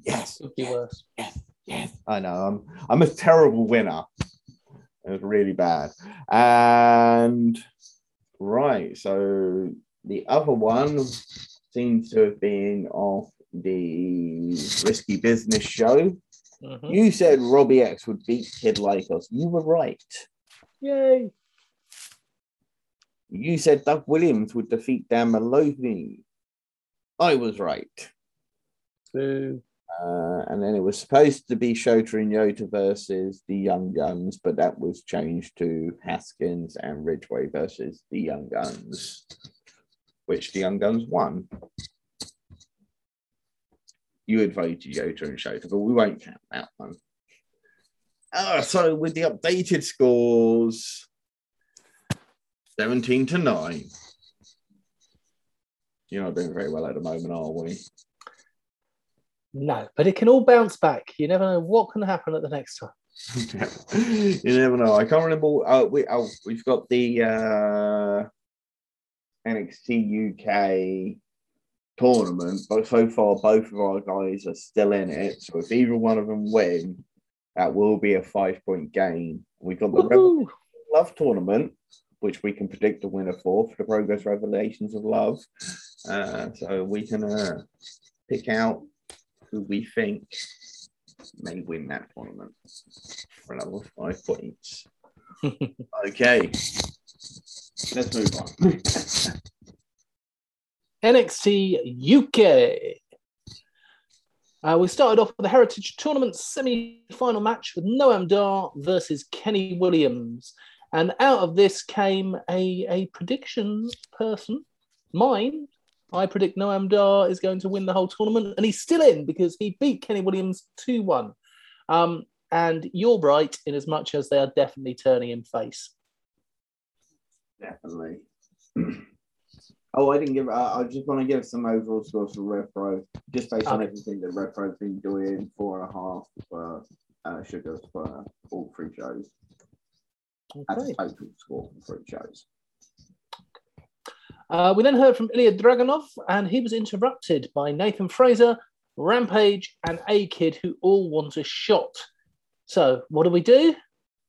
Yes. Worse. Yes. Yes. I know. I'm I'm a terrible winner. It was really bad. And right, so the other one seems to have been off the Risky Business show. Mhm. You said Robbie X would beat Kid Lykos. You were right. Yay. You said Doug Williams would defeat Dan Maloney. I was right. Boo. Uh, and then it was supposed to be Shota and Yota versus the Young Guns, but that was changed to Haskins and Ridgway versus the Young Guns, which the Young Guns won. You had voted Yota and Shota, but we won't count that one. Uh, so with the updated scores, 17 to 9. You're not doing very well at the moment, are we? No, but it can all bounce back. You never know what can happen at the next time. you never know. I can't remember. Uh, we oh, we've got the uh, NXT UK tournament, but so far both of our guys are still in it. So if either one of them win, that will be a five point gain. We've got the Revel- Love tournament, which we can predict the winner for for the Progress Revelations of Love. Uh, so we can uh, pick out who we think may win that tournament for another five points. okay, let's move on. NXT UK. Uh, we started off with the Heritage Tournament semi final match with Noam Dar versus Kenny Williams. And out of this came a, a prediction person, mine. I predict Noam Dar is going to win the whole tournament, and he's still in because he beat Kenny Williams 2 1. Um, and you're right in as much as they are definitely turning him face. Definitely. Oh, I didn't give. Uh, I just want to give some overall scores for RevPro, just based on everything that RevPro's been doing. Four and a half for uh, Sugars for all three shows. That's Okay. a total score for three shows. Uh, we then heard from Ilya Dragunov, and he was interrupted by Nathan Frazer, Rampage, and A Kid, who all want a shot. So, what do we do?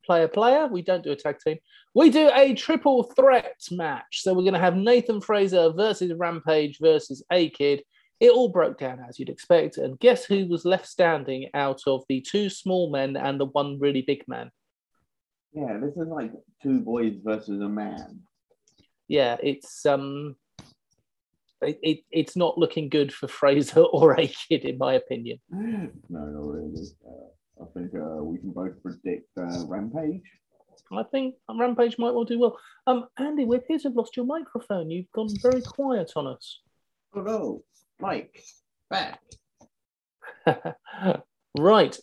Player, player. We don't do a tag team. We do a triple threat match. So, we're going to have Nathan Frazer versus Rampage versus A Kid. It all broke down as you'd expect. And guess who was left standing out of the two small men and the one really big man? Yeah, this is like two boys versus a man. yeah, it's um, it, it, it's not looking good for Frazer or A Kid, in my opinion. no, not really. Uh, I think uh, we can both predict uh, Rampage. I think Rampage might well do well. Um, Andy, we appear to have lost your microphone. You've gone very quiet on us. Oh no, Mike, back. right.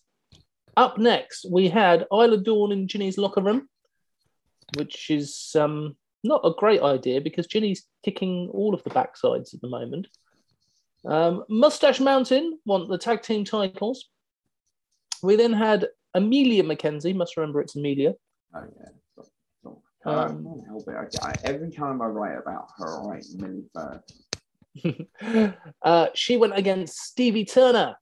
Up next, we had Isla Dawn in Jinny's locker room, which is um, not a great idea because Jinny's kicking all of the backsides at the moment. Um, Moustache Mountain want the tag team titles. We then had Emilia McKenzie, must remember it's Amelia. Oh yeah. Um, I can't help it. I, I, every time I write about her, I write Millie first. uh, she went against Stevie Turner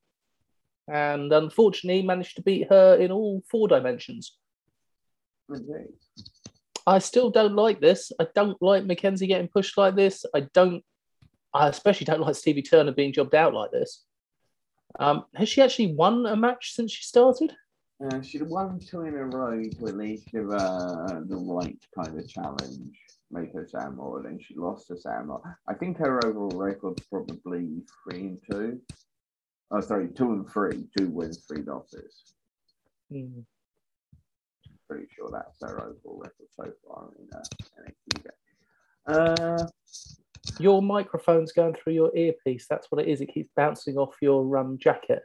and unfortunately managed to beat her in all four dimensions. Okay. I still don't like this. I don't like McKenzie getting pushed like this. I don't. I especially don't like Stevie Turner being jobbed out like this. Um, has she actually won a match since she started? Uh, she'd won two in a row to at least give her the right kind of challenge, make her sound more, then she lost to Sam. I think her overall record's probably three and two. Oh, sorry, two and three, two wins, three losses. Hmm. Pretty sure that's her overall record so far in uh, NXT. Uh, Your microphone's going through your earpiece. That's what it is. It keeps bouncing off your um, jacket.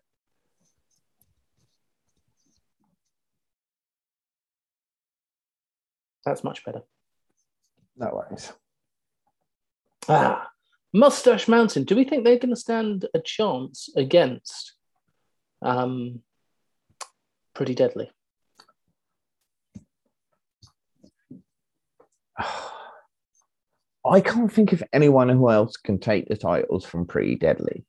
That's much better. no worries. Ah, Moustache Mountain. Do we think they're going to stand a chance against um, Pretty Deadly? I can't think of anyone who else can take the titles from Pretty Deadly.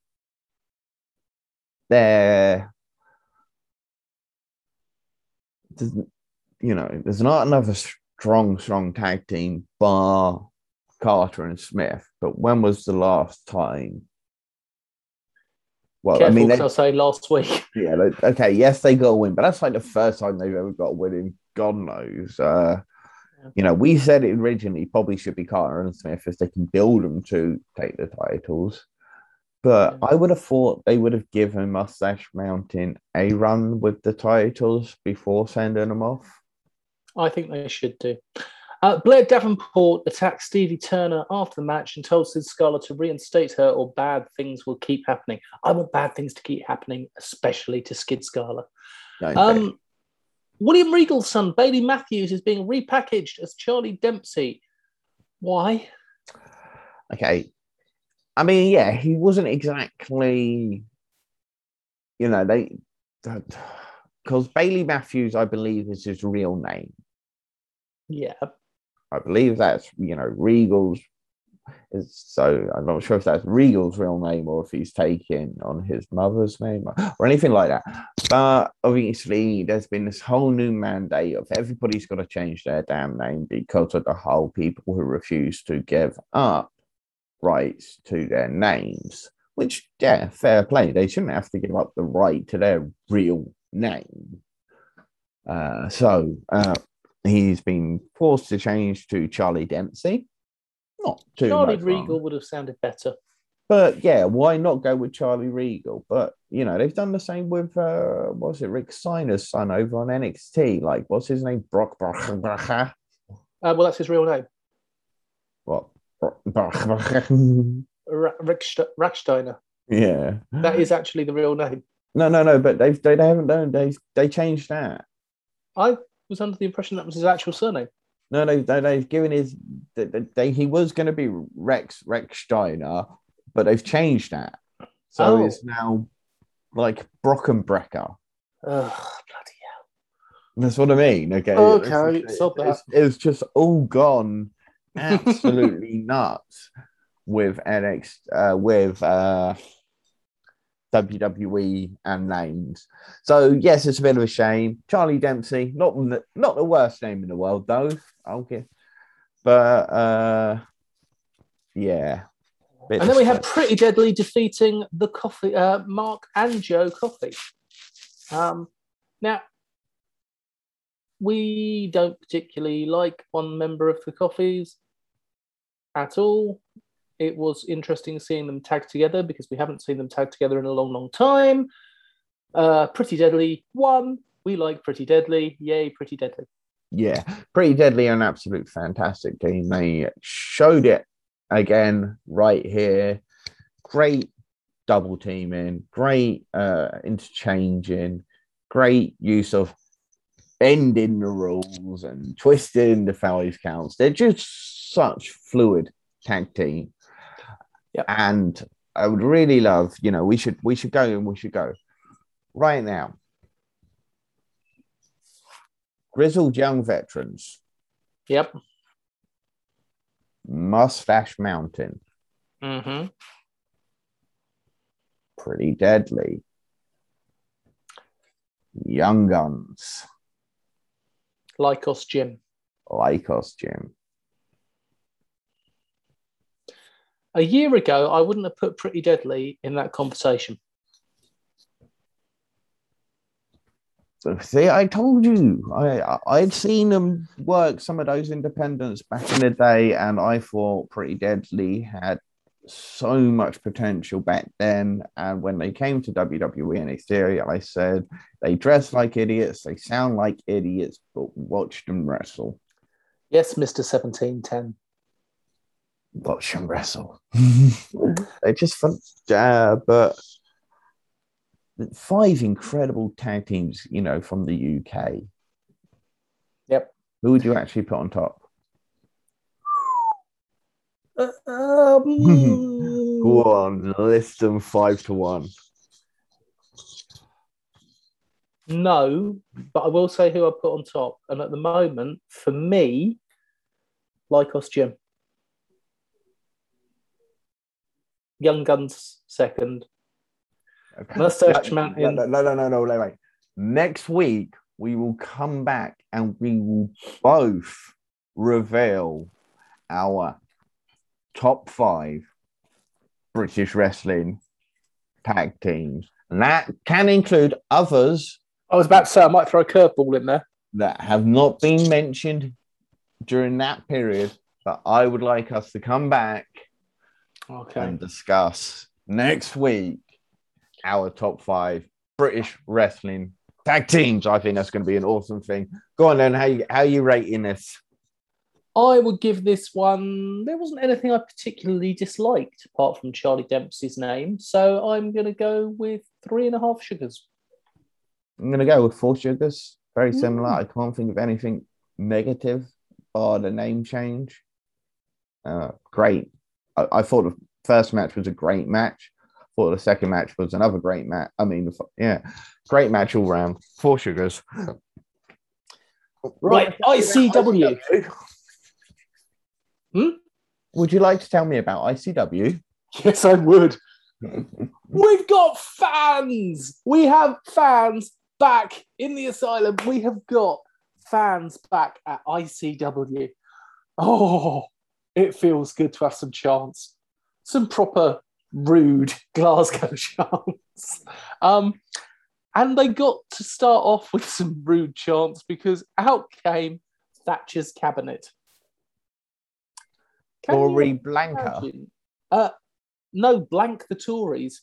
They're, there's, you know, there's not another strong, strong tag team bar Carter and Smith. But when was the last time? Well, Careful, I mean, they, I saying last week. yeah, like, okay, yes, they got a win, but that's like the first time they've ever got a win in God knows. Uh, Yeah. You know, we said it originally probably should be Carter and Smith if they can build them to take the titles. But Yeah. I would have thought they would have given Moustache Mountain a run with the titles before sending them off. I think they should do. Uh, Blair Davenport attacked Stevie Turner after the match and told Sid Scala to reinstate her or bad things will keep happening. I want bad things to keep happening, especially to Skid Scala. Um, William Regal's son, Bailey Matthews, is being repackaged as Charlie Dempsey. Why? okay. I mean, yeah, he wasn't exactly, you know, they, because Bailey Matthews, I believe, is his real name. Yeah. I believe that's you know Regal's. Is so I'm not sure if that's Regal's real name or if he's taken on his mother's name or, or anything like that. But obviously, there's been this whole new mandate of everybody's got to change their damn name because of the whole people who refuse to give up rights to their names. Which, yeah, fair play. They shouldn't have to give up the right to their real name. Uh, so uh, he's been forced to change to Charlie Dempsey. Not too Charlie. Regal would have sounded better. But yeah, why not go with Charlie Regal? But you know, they've done the same with uh what's it, Rick Steiner's son over on NXT. Like, what's his name? Brock Brock Uh, well, that's his real name. What? Rick St- Rechsteiner. yeah. That is actually the real name. No, no, no. But they've they, they haven't done they they changed that. I was under the impression that was his actual surname. No, no, they, they've given his. They, they, he was going to be Rex Rex Steiner, but they've changed that, so Oh. it's now like Brockenbrecker. Ugh, bloody hell. That's what I mean. Okay. Okay, it's, that. it's, it's just all gone absolutely nuts with NX uh, with uh, WWE and names. So yes, it's a bit of a shame. Charlie Dempsey, not the, not the worst name in the world though. I'll give, but uh, yeah. And then we have. Pretty Deadly defeating the Coffey, uh, Mark and Joe Coffey. Um, now, we don't particularly like one member of the Coffeys at all. It was interesting seeing them tag together because we haven't seen them tag together in a long, long time. Uh, Pretty Deadly won. We like Pretty Deadly. Yay, Pretty Deadly. yeah, pretty deadly and absolute fantastic team. They showed it again right here. Great double teaming, great uh, interchanging, great use of bending the rules and twisting the fellas counts. They're just such fluid tag team. Yep. And I would really love, you know, we should we should go and we should go right now. Grizzled young veterans, Yep. Moustache Mountain, Mm-hmm. pretty deadly. Young Guns, Lykos Gym. Lykos Gym. A year ago, I wouldn't have put Pretty Deadly in that conversation. So see, I told you, I I'd seen them work some of those independents back in the day, and I thought Pretty Deadly had so much potential back then. And when they came to WWE and NXT, I said they dress like idiots, they sound like idiots, but watch them wrestle. Yes, Mister Seventeen Ten. Watch them wrestle. they just fun, uh, but five incredible tag teams, you know, from the UK. Yep. Who would you actually put on top? Uh, um, Go on, list them five to one. No, but I will say who I put on top. And at the moment, for me, Lykos Gym. Young Guns second. Okay. Mustache no, Mountain. No, no, no, no, no, no, wait. Next week, we will come back and we will both reveal our top five British wrestling tag teams. And that can include others I was about to say I might throw a curveball in there. that have not been mentioned during that period, but I would like us to come back Okay. and discuss next week our top five British wrestling tag teams. I think that's going to be an awesome thing. Go on then, how you how you rating this? I would give this one. There wasn't anything I particularly disliked apart from Charlie Dempsey's name, so I'm going to go with three and a half sugars. I'm going to go with Four Sugars. Very similar. Mm. I can't think of anything negative bar the name change. Uh, great. I, I thought the first match was a great match. I Thought the second match was another great match. I mean, yeah, great match all round. Four Sugars. Right, ICW. Hmm? Would you like to tell me about ICW? Yes, I would. We've got fans. We have fans back in the asylum. We have got fans back at ICW. Oh, it feels good to have some chance, some proper rude Glasgow chance. Um, and they got to start off with some rude chants because out came Thatcher's cabinet. Can Tory Blanca. Uh, no, blank the Tories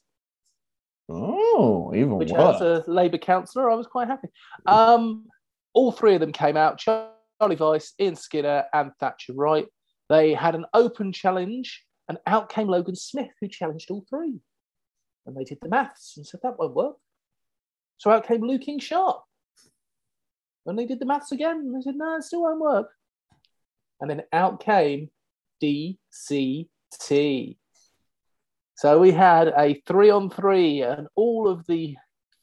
Oh, even which worse. as a Labour councillor, I was quite happy. Um, all three of them came out Charlie Weiss, Ian Skinner, and Thatcher Wright. They had an open challenge, and out came Logan Smith, who challenged all three. And they did the maths and said that won't work. So out came Luke King Sharp. And they did the maths again, and they said, no, it still won't work. And then out came DCT. So we had a three on three, and all of the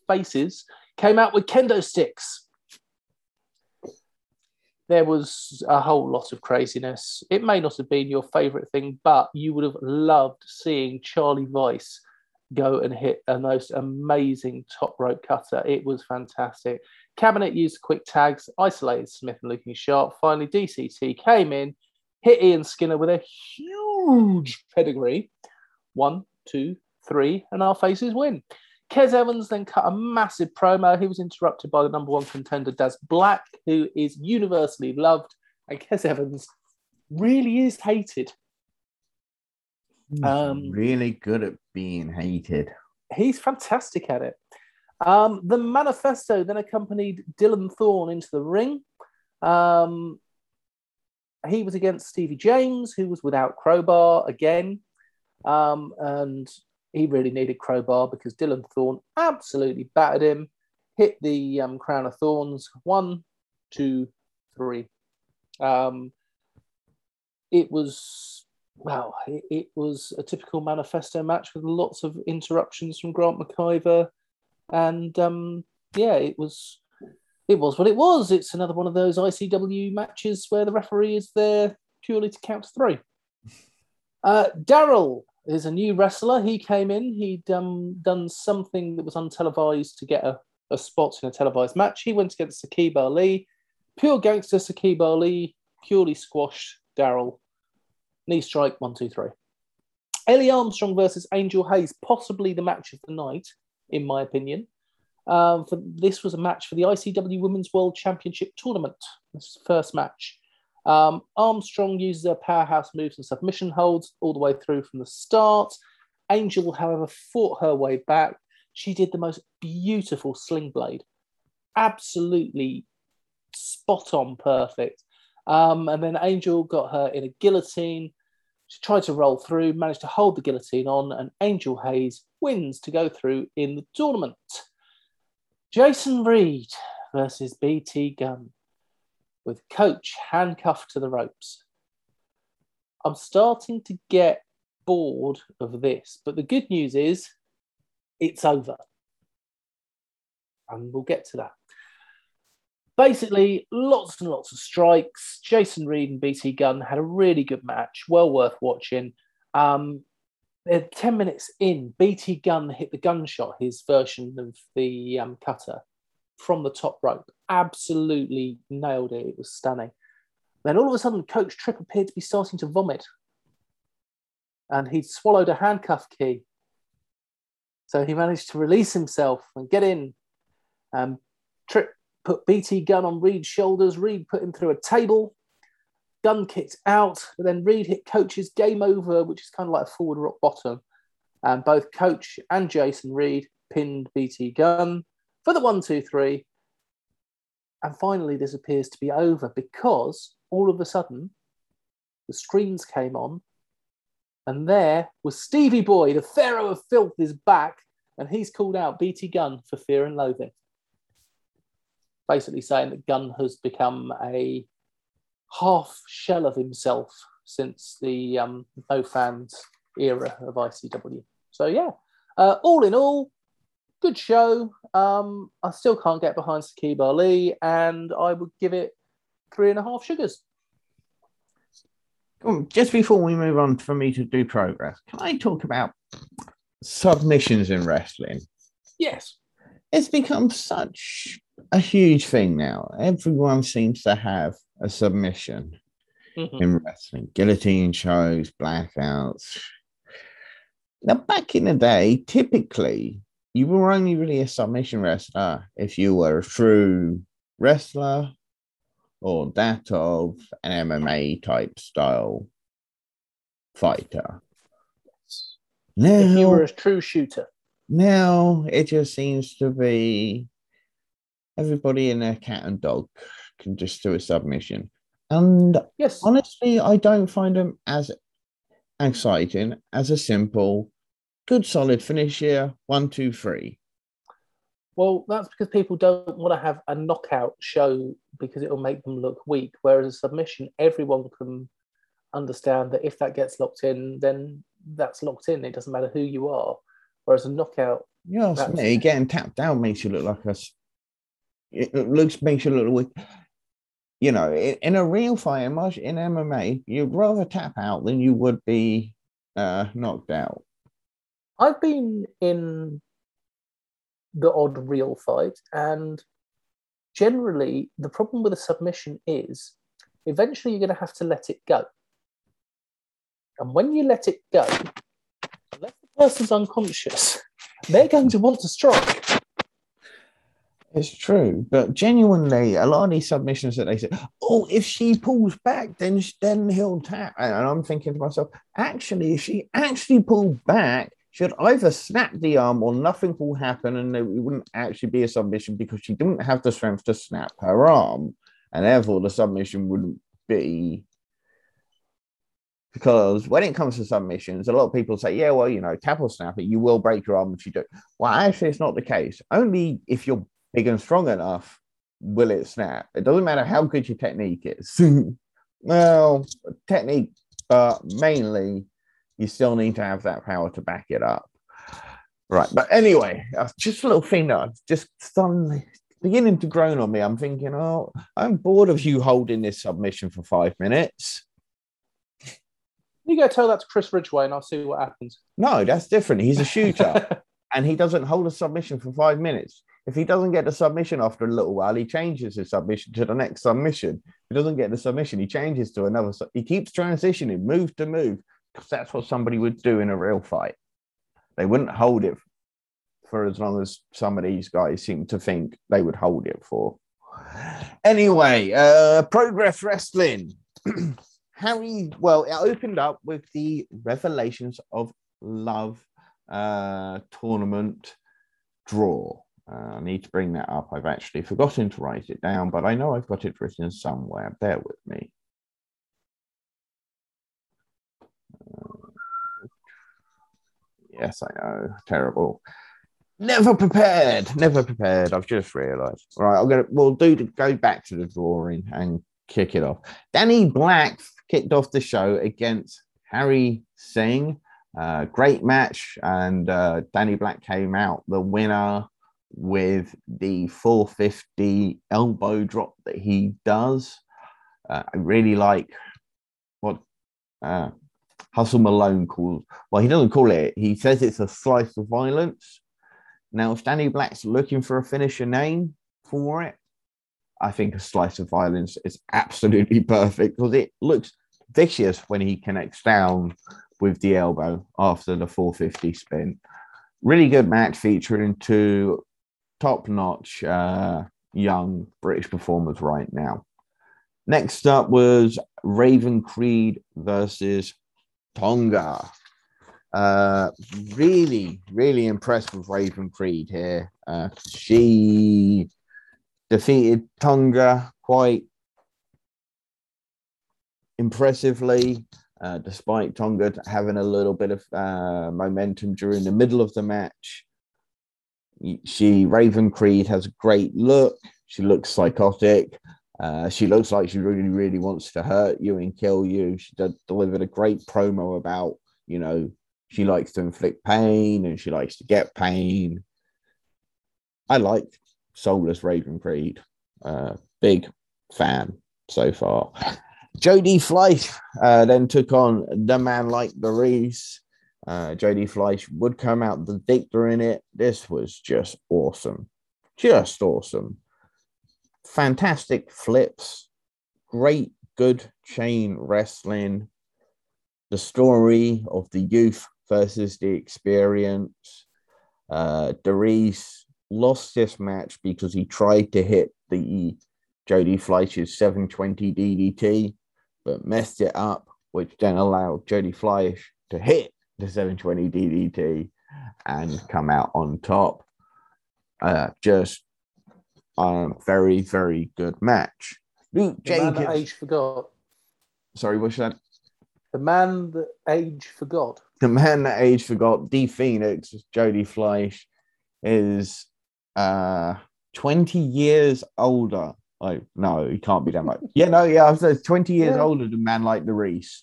faces came out with kendo sticks. There was a whole lot of craziness. It may not have been your favorite thing, but you would have loved seeing Charlie Weiss go and hit a most amazing top rope cutter. It was fantastic. Cabinet used quick tags, isolated Smith and looking sharp. Finally, DCT came in, hit Ian Skinner with a huge pedigree. One, two, three, and our faces win. Kez Evans then cut a massive promo. He was interrupted by the number one contender, Daz Black, who is universally loved. And Kez Evans really is hated. He's um, really good at being hated. He's fantastic at it. Um, the manifesto then accompanied Dylan Thorne into the ring. Um, he was against Stevie James, who was without Crowbar again. Um, and he really needed Crowbar because Dylan Thorne absolutely battered him, hit the um, crown of thorns. One, two, three. Um, it was well, it, it was a typical manifesto match with lots of interruptions from Grant McIver, and um, yeah, it was it was what it was. It's another one of those ICW matches where the referee is there purely to count three. Uh, Daryl is a new wrestler. He came in. He'd um, done something that was untelevised to get a, a spot in a televised match. He went against Sakib Ali. Pure gangster Sakib Ali purely squashed Daryl. Knee strike, one, two, three. Ellie Armstrong versus Angel Hayes, possibly the match of the night, in my opinion. Um, for this was a match for the ICW Women's World Championship tournament. This first match. Um, Armstrong uses her powerhouse moves and submission holds all the way through from the start. Angel, however, fought her way back. She did the most beautiful sling blade, absolutely spot on, perfect. Um, and then Angel got her in a guillotine. She tried to roll through, managed to hold the guillotine on, and Angel Hayes wins to go through in the tournament. Jason Reed versus BT Gunn with coach handcuffed to the ropes. I'm starting to get bored of this, but the good news is it's over. And we'll get to that. Basically, lots and lots of strikes. Jason Reed and BT Gunn had a really good match, well worth watching. Um, 10 minutes in, BT Gunn hit the gunshot, his version of the um, cutter, from the top rope. Absolutely nailed it. It was stunning. Then all of a sudden, Coach Tripp appeared to be starting to vomit. And he'd swallowed a handcuff key. So he managed to release himself and get in. Um, Tripp put BT Gunn on Reed's shoulders. Reed put him through a table. Gunn kicked out, but then Reed hit Coach's game over, which is kind of like a forward rock bottom. And both Coach and Jason Reed pinned BT Gunn for the one, two, three. And finally, this appears to be over because all of a sudden the screens came on, and there was Stevie Boy, the Pharaoh of Filth, is back, and he's called out BT Gunn for fear and loathing. Basically, saying that Gunn has become a half shell of himself since the um, no fans era of ICW. So, yeah, uh, all in all, good show. Um, I still can't get behind Saqib Ali, and I would give it three and a half sugars. Just before we move on for me to do progress, can I talk about submissions in wrestling? Yes. It's become such a huge thing now. Everyone seems to have a submission mm-hmm. in wrestling, guillotine shows, blackouts. Now, back in the day, typically you were only really a submission wrestler if you were a true wrestler or that of an MMA type style fighter. Now, if you were a true shooter. Now it just seems to be everybody in their cat and dog can just do a submission. And yes, honestly, I don't find them as exciting as a simple good solid finish here. One, two, three. Well, that's because people don't want to have a knockout show because it'll make them look weak. Whereas a submission, everyone can understand that if that gets locked in, then that's locked in. It doesn't matter who you are. Whereas a knockout, yeah, me getting tapped down makes you look like a. It looks makes you look weak. You know, in a real fight, in MMA, you'd rather tap out than you would be uh, knocked out. I've been in the odd real fight, and generally, the problem with a submission is eventually you're going to have to let it go. And when you let it go, unless the person's unconscious, they're going to want to strike. It's true, but genuinely, a lot of these submissions that they say, "Oh, if she pulls back, then then he'll tap," and I'm thinking to myself, actually, if she actually pulled back, should either snap the arm or nothing will happen and it wouldn't actually be a submission because she didn't have the strength to snap her arm. And therefore, the submission wouldn't be. Because when it comes to submissions, a lot of people say, yeah, well, you know, tap or snap it, you will break your arm if you do. Well, actually, it's not the case. Only if you're big and strong enough will it snap. It doesn't matter how good your technique is. well, technique, but mainly you still need to have that power to back it up. Right. But anyway, uh, just a little thing that I've just suddenly beginning to groan on me. I'm thinking, oh, I'm bored of you holding this submission for five minutes. You go tell that to Chris Ridgway and I'll see what happens. No, that's different. He's a shooter and he doesn't hold a submission for five minutes. If he doesn't get the submission after a little while, he changes his submission to the next submission. If he doesn't get the submission, he changes to another. He keeps transitioning, move to move because that's what somebody would do in a real fight. They wouldn't hold it for as long as some of these guys seem to think they would hold it for. Anyway, uh, Progress Wrestling. Harry, well, it opened up with the Revelations of Love uh, tournament draw. Uh, I need to bring that up. I've actually forgotten to write it down, but I know I've got it written somewhere. Bear with me. Yes, I know. Terrible. Never prepared. Never prepared. I've just realised. Right, I'm gonna. We'll do. to Go back to the drawing and kick it off. Danny Black kicked off the show against Harry Singh. Uh, great match, and uh, Danny Black came out the winner with the 450 elbow drop that he does. Uh, I really like what uh, Hustle Malone calls. Well, he doesn't call it. He says it's a slice of violence. Now, if Danny Black's looking for a finisher name for it, I think a slice of violence is absolutely perfect because it looks vicious when he connects down with the elbow after the 450 spin. Really good match featuring two top notch uh, young British performers right now. Next up was Raven Creed versus Tonga. Uh, really, really impressed with Raven Creed here. Uh, she defeated Tonga quite impressively, uh, despite Tonga having a little bit of uh, momentum during the middle of the match. She, Raven Creed, has a great look. She looks psychotic. Uh, she looks like she really, really wants to hurt you and kill you. She did, delivered a great promo about, you know, she likes to inflict pain and she likes to get pain. I like Soulless Raven Creed. Uh, big fan so far. Jody Fleisch uh, then took on the man like the. Uh, Jody Fleisch would come out the victor in it. This was just awesome. Just awesome. Fantastic flips. Great, good chain wrestling. The story of the youth versus the experience. Uh, Darius lost this match because he tried to hit the Jody Fleisch's 720 DDT, but messed it up, which then allowed Jody Fleisch to hit the 720 DDT and come out on top. Uh, just a very, very good match. Luke the Jacobs. Man that age forgot. Sorry, what's that? The man that age forgot. The man that age forgot. D Phoenix, Jody Fleisch, is uh 20 years older. Like, no, he can't be that much. Yeah, no, yeah, I was 20 years yeah. older than man like DeReiss.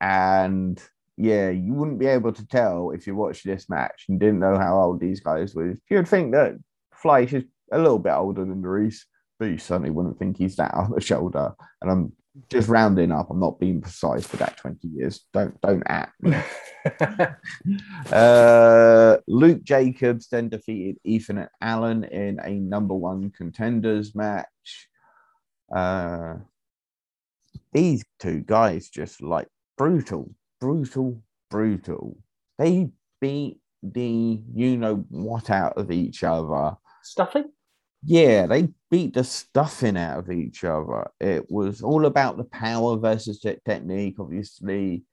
And yeah, you wouldn't be able to tell if you watched this match and didn't know how old these guys were. You'd think that Fleisch is a little bit older than DeReiss, but you certainly wouldn't think he's that on the shoulder. And I'm just rounding up. I'm not being precise for that 20 years. Don't don't act. uh, Luke Jacobs then defeated Ethan Allen in a number one contenders match. Uh, these two guys just like brutal, brutal, brutal. They beat the you know what out of each other. Stuffing? Yeah, they beat the stuffing out of each other. It was all about the power versus technique. Obviously,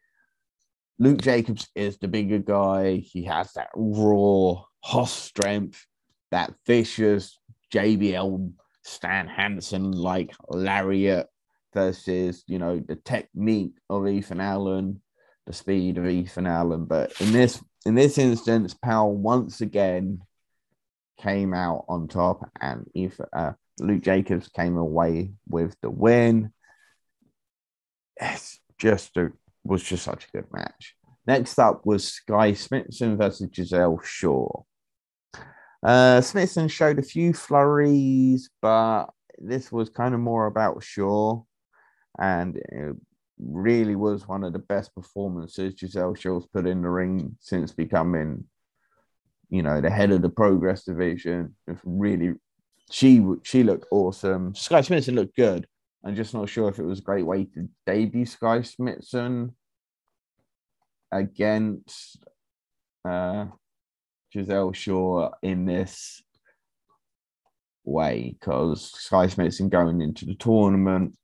Luke Jacobs is the bigger guy. He has that raw, hot strength, that vicious JBL Stan Hansen like lariat versus, you know, the technique of Ethan Allen, the speed of Ethan Allen. But in this in this instance, Powell once again came out on top, and if uh, Luke Jacobs came away with the win, it's just a, was just such a good match. Next up was Skye Smitson versus Giselle Shaw. Uh, Smitson showed a few flurries, but this was kind of more about Shaw, and it really was one of the best performances Giselle Shaw's put in the ring since becoming you know, the head of the progress division. Really, she she looked awesome. Skye Smitson looked good, I'm just not sure if it was a great way to debut Skye Smitson against uh, Giselle Shaw in this way because Skye Smitson going into the tournament.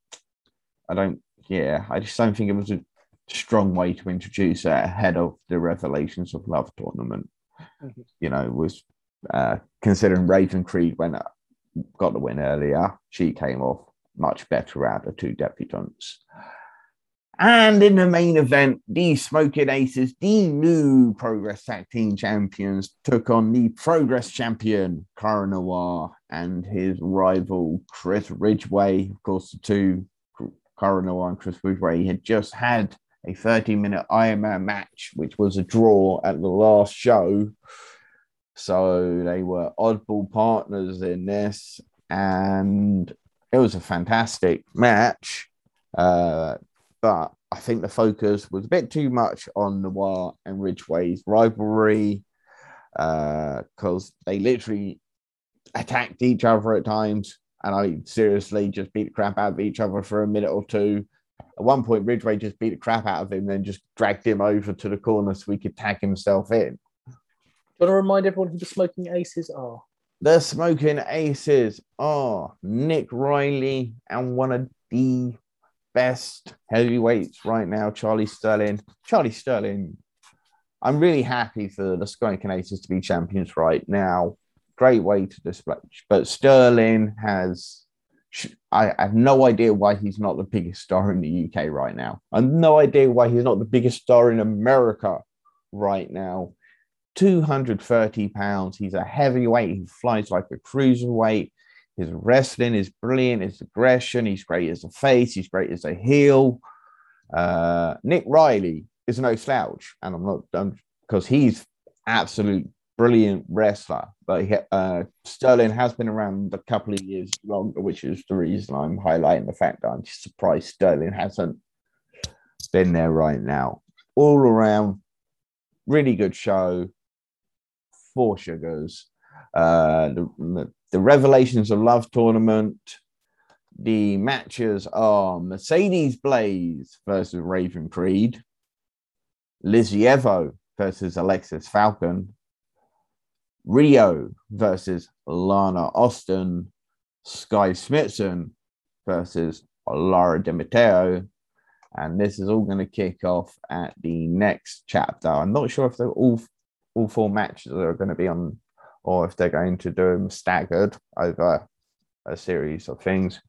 I don't, yeah, I just don't think it was a strong way to introduce it ahead of the Revelations of Love tournament. You know, was uh, considering Raven Creed when uh, got the win earlier, she came off much better out of two debutants. And in the main event, the Smoking Aces, the new Progress Tag Team Champions, took on the Progress Champion, Cara Noir, and his rival, Chris Ridgway. Of course, the two, Cara Noir and Chris Ridgway, had just had a 30 minute Iron Man match, which was a draw at the last show. So they were oddball partners in this, and it was a fantastic match. Uh, but I think the focus was a bit too much on Noir and Ridgway's rivalry because uh, they literally attacked each other at times. And I seriously just beat the crap out of each other for a minute or two. At one point, Ridgway just beat the crap out of him, then just dragged him over to the corner so he could tag himself in. Do you want to remind everyone who the Smoking Aces are? The Smoking Aces are Nick Riley and one of the best heavyweights right now, Charlie Sterling. Charlie Sterling, I'm really happy for the Smoking Aces to be champions right now. Great way to display. But Sterling has, I have no idea why he's not the biggest star in the UK right now. I have no idea why he's not the biggest star in America right now. 230 pounds. He's a heavyweight. He flies like a cruiserweight. His wrestling is brilliant. His aggression. He's great as a face. He's great as a heel. Uh, Nick Riley is no slouch, and I'm not because he's absolute brilliant wrestler. But he, uh, Sterling has been around a couple of years longer, which is the reason I'm highlighting the fact that I'm surprised Sterling hasn't been there right now. All around, really good show four sugars. Uh, the, the Revelations of Love tournament. The matches are Mercedes Blaze versus Raven Creed, Lizzie Evo versus Alexis Falcon, Riho versus Lana Austin, Skye Smitson versus Laura Di Matteo. And this is all going to kick off at the next chapter. I'm not sure if they're all all four matches are going to be on, or if they're going to do them staggered over a series of things.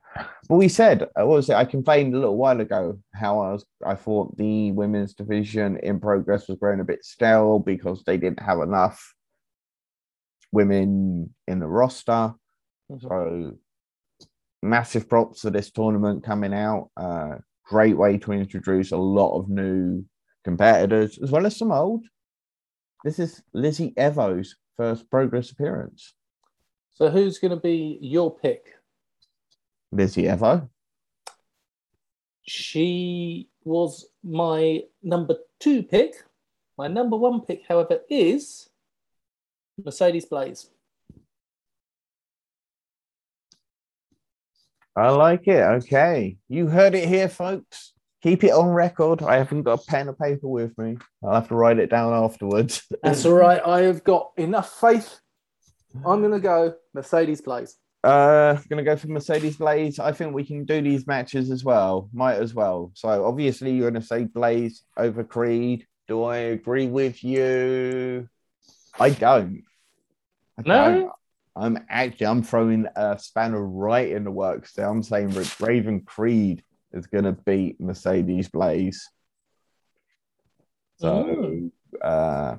But we said, uh, what was it? I complained a little while ago how I was. I thought the women's division in progress was growing a bit stale because they didn't have enough women in the roster. Mm-hmm. So massive props for this tournament coming out. Uh, great way to introduce a lot of new competitors as well as some old. This is Lizzie Evo's first progress appearance. So who's going to be your pick? Lizzie Evo. She was my number two pick. My number one pick, however, is Mercedes Blaze. I like it. Okay. You heard it here, folks keep it on record. I haven't got a pen or paper with me. I'll have to write it down afterwards. That's all right. I have got enough faith. I'm going to go Mercedes Blaze. Uh, going to go for Mercedes Blaze. I think we can do these matches as well. Might as well. So obviously you're going to say Blaze over Creed. Do I agree with you? I don't. No. I'm actually I'm throwing a spanner right in the works there. I'm saying Raven Creed is going to beat Mercedes Blaze. So mm. uh,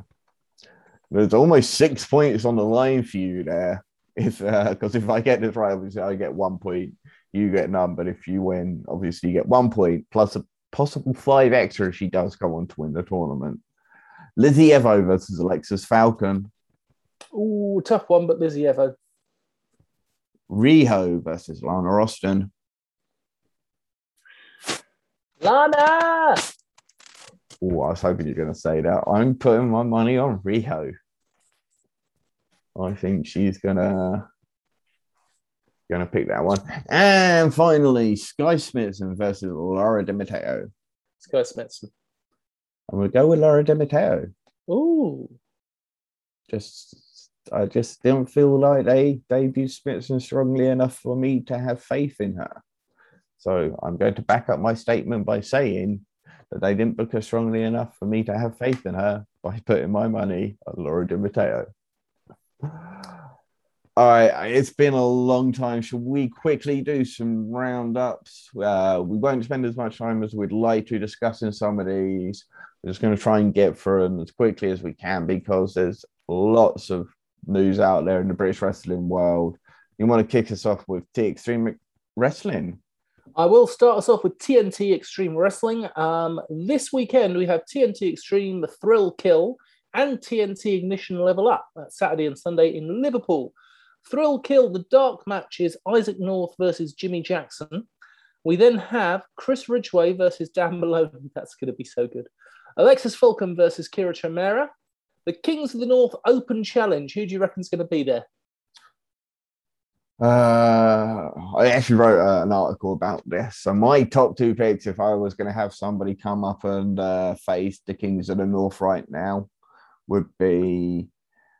there's almost six points on the line for you there. If uh because uh, if I get this right, obviously I get one point, you get none. But if you win, obviously you get one point plus a possible five extra if she does go on to win the tournament. Lizzie Evo versus Alexis Falcon. Ooh, tough one, but Lizzie Evo. Riho versus Lana Austin. Lana! Oh, I was hoping you're going to say that. I'm putting my money on Riho. I think she's going to Gonna pick that one. And finally, Skye Smitson versus Laura Di Matteo. Skye Smitson. I'm gonna go with Laura Di Matteo. Ooh. Just I just didn't feel like they debuted Smitson strongly enough for me to have faith in her. So I'm going to back up my statement by saying that they didn't book her strongly enough for me to have faith in her by putting my money on Laura Di Matteo. All right, it's been a long time. Should we quickly do some roundups? Uh, we won't spend as much time as we'd like to discussing some of these. We're just going to try and get through them as quickly as we can because there's lots of news out there in the British wrestling world. You want to kick us off with T Extreme Wrestling? I will start us off with TNT Extreme Wrestling. Um, this weekend we have TNT Extreme, the Thrill Kill, and TNT Ignition Level Up. That's Saturday and Sunday in Liverpool. Thrill Kill, the dark match is Isaac North versus Jimmy Jackson. We then have Chris Ridgway versus Dan Maloney. That's going to be so good. Alexis Falcon versus Kira Chimera. The Kings of the North Open Challenge. Who do you reckon is going to be there? Uh, I actually wrote uh, an article about this. So my top two picks, if I was going to have somebody come up and uh, face the Kings of the North right now, would be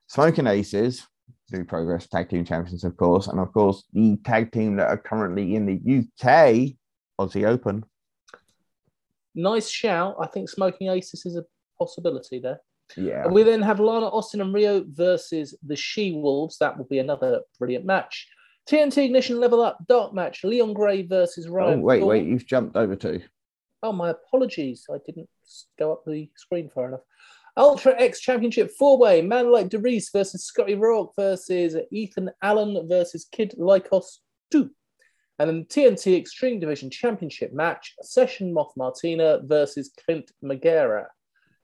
Smoking Aces, New Progress Tag Team Champions, of course, and of course the tag team that are currently in the UK, Aussie Open. Nice shout. I think Smoking Aces is a possibility there. Yeah. We then have Lana Austin and Riho versus the She Wolves. That will be another brilliant match. TNT Ignition Level Up Dark match. Leon Gray versus oh, Ryan. Oh, wait, Thorne. wait, you've jumped over to. Oh, my apologies. I didn't go up the screen far enough. Ultra X Championship four way. Man like DeReiss versus Scotty Rourke versus Ethan Allen versus Kid Lykos 2. And then TNT Extreme Division Championship match. Session Moth Martina versus Clint Margera.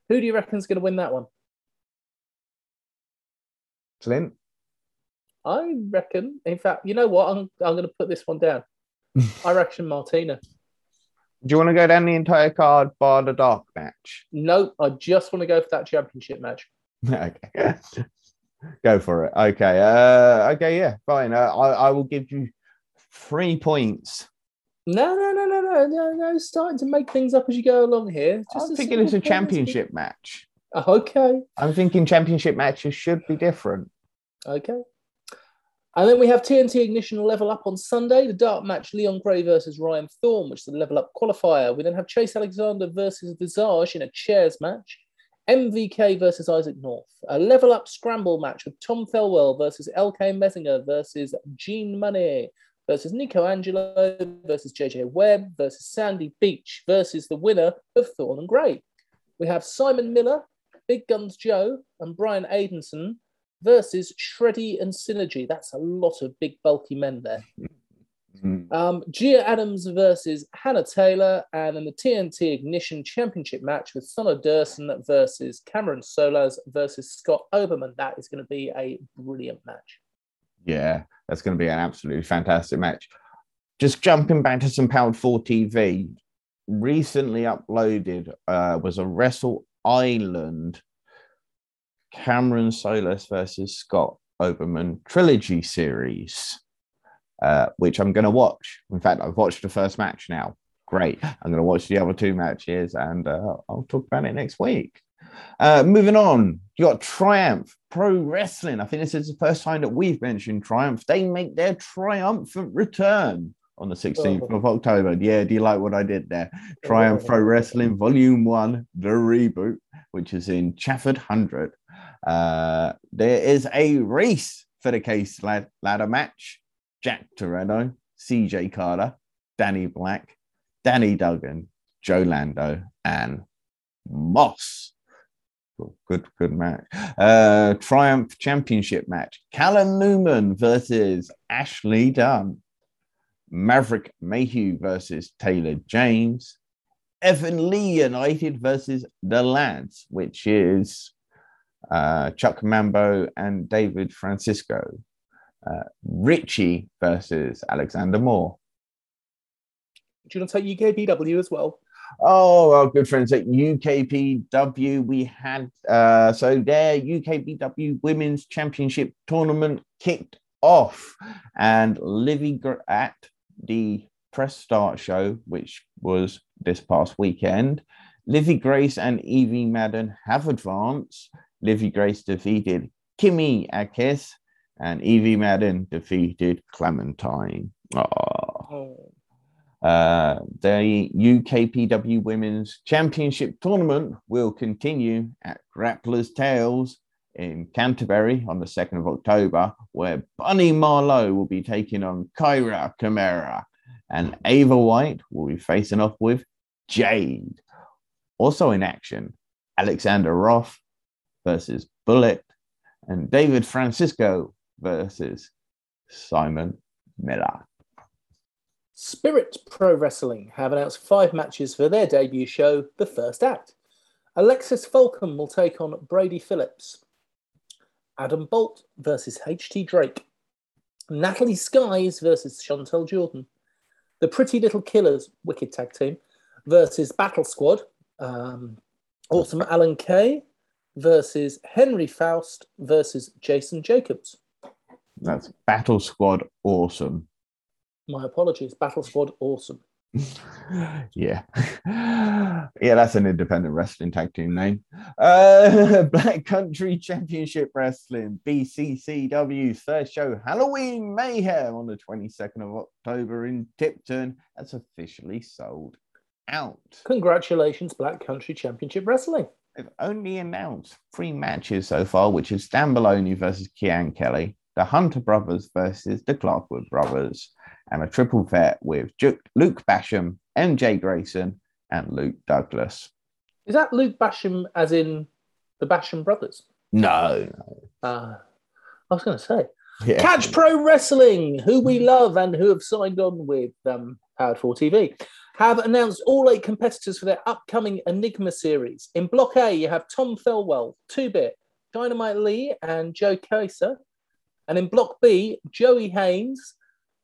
Who do you reckon is going to win that one? Clint? I reckon. In fact, you know what? I'm, I'm going to put this one down. I reckon Martina. Do you want to go down the entire card bar the dark match? No, I just want to go for that championship match. okay. go for it. Okay. Uh, okay, yeah, fine. Uh, I, I will give you three points. No, no, no, no, no, no, no. Starting to make things up as you go along here. I'm a thinking it's a championship match. Oh, okay, I'm thinking championship matches should be different. okay. And then we have TNT Ignition level up on Sunday. The dark match Leon Gray versus Ryan Thorne, which is the level up qualifier. We then have Chase Alexander versus Visage in a chairs match. MVK versus Isaac North. A level up scramble match with Tom Thelwell versus LK Messinger versus Gene Money versus Nico Angelo versus JJ Webb versus Sandy Beach versus the winner of Thorne and Gray. We have Simon Miller, Big Guns Joe, and Brian Aidenson versus Shreddy and Synergy. That's a lot of big, bulky men there. Mm. Um, Gia Adams versus Hannah Taylor, and in the TNT Ignition Championship match with Sonna Durson versus Cameron Solas versus Scott Oberman. That is going to be a brilliant match. Yeah, that's going to be an absolutely fantastic match. Just jumping back to some Powered 4 TV, recently uploaded uh, was a Wrestle Island Cameron Solis versus Scott Oberman trilogy series, uh, which I'm going to watch. In fact, I've watched the first match now. Great. I'm going to watch the other two matches and uh, I'll talk about it next week. Uh, moving on, you got Triumph Pro Wrestling. I think this is the first time that we've mentioned Triumph. They make their triumphant return on the 16th of October. Yeah, do you like what I did there? Triumph Pro Wrestling Volume 1, the reboot, which is in Chafford 100. Uh, there is a race for the case lad- ladder match. Jack Toreno, CJ Carter, Danny Black, Danny Duggan, Joe Lando, and Moss. Good, good match. Uh, Triumph Championship match. Callum Newman versus Ashley Dunn. Maverick Mayhew versus Taylor James. Evan Lee United versus the Lads, which is uh, Chuck Mambo and David Francisco. Uh, Richie versus Alexander Moore. Do you want to take UKPW as well? Oh, our good friends at UKPW. We had uh, so their UKPW Women's Championship tournament kicked off. And Livy at the press start show, which was this past weekend, Livy Grace and Evie Madden have advanced. Livy Grace defeated Kimmy Akis, and Evie Madden defeated Clementine. Oh. Uh, the UKPW Women's Championship Tournament will continue at Grapplers Tales in Canterbury on the 2nd of October, where Bunny Marlowe will be taking on Kyra Camara, and Ava White will be facing off with Jade. Also in action, Alexander Roth versus Bullet, and David Francisco versus Simon Miller. Spirit Pro Wrestling have announced five matches for their debut show, The First Act. Alexis Falcon will take on Brady Phillips. Adam Bolt versus HT Drake. Natalie Skies versus Chantel Jordan. The Pretty Little Killers, Wicked Tag Team, versus Battle Squad. Um, awesome Alan Kay versus Henry Faust versus Jason Jacobs. That's Battle Squad Awesome. My apologies. Battle Squad Awesome. yeah. yeah, that's an independent wrestling tag team name. Uh, Black Country Championship Wrestling, BCCW, third show, Halloween Mayhem on the 22nd of October in Tipton. That's officially sold out. Congratulations, Black Country Championship Wrestling. They've only announced three matches so far, which is Stan Baloney versus Kian Kelly, the Hunter brothers versus the Clarkwood brothers, and a triple threat with Luke Basham, MJ Grayson, and Luke Douglas. Is that Luke Basham as in the Basham brothers? No. Uh, I was going to say. Yeah. Catch Pro Wrestling, who we love and who have signed on with um, Powered 4 TV, have announced all eight competitors for their upcoming Enigma series. In Block A, you have Tom Thelwell, 2 Bit, Dynamite Lee, and Joe Kaiser. And in Block B, Joey Haynes,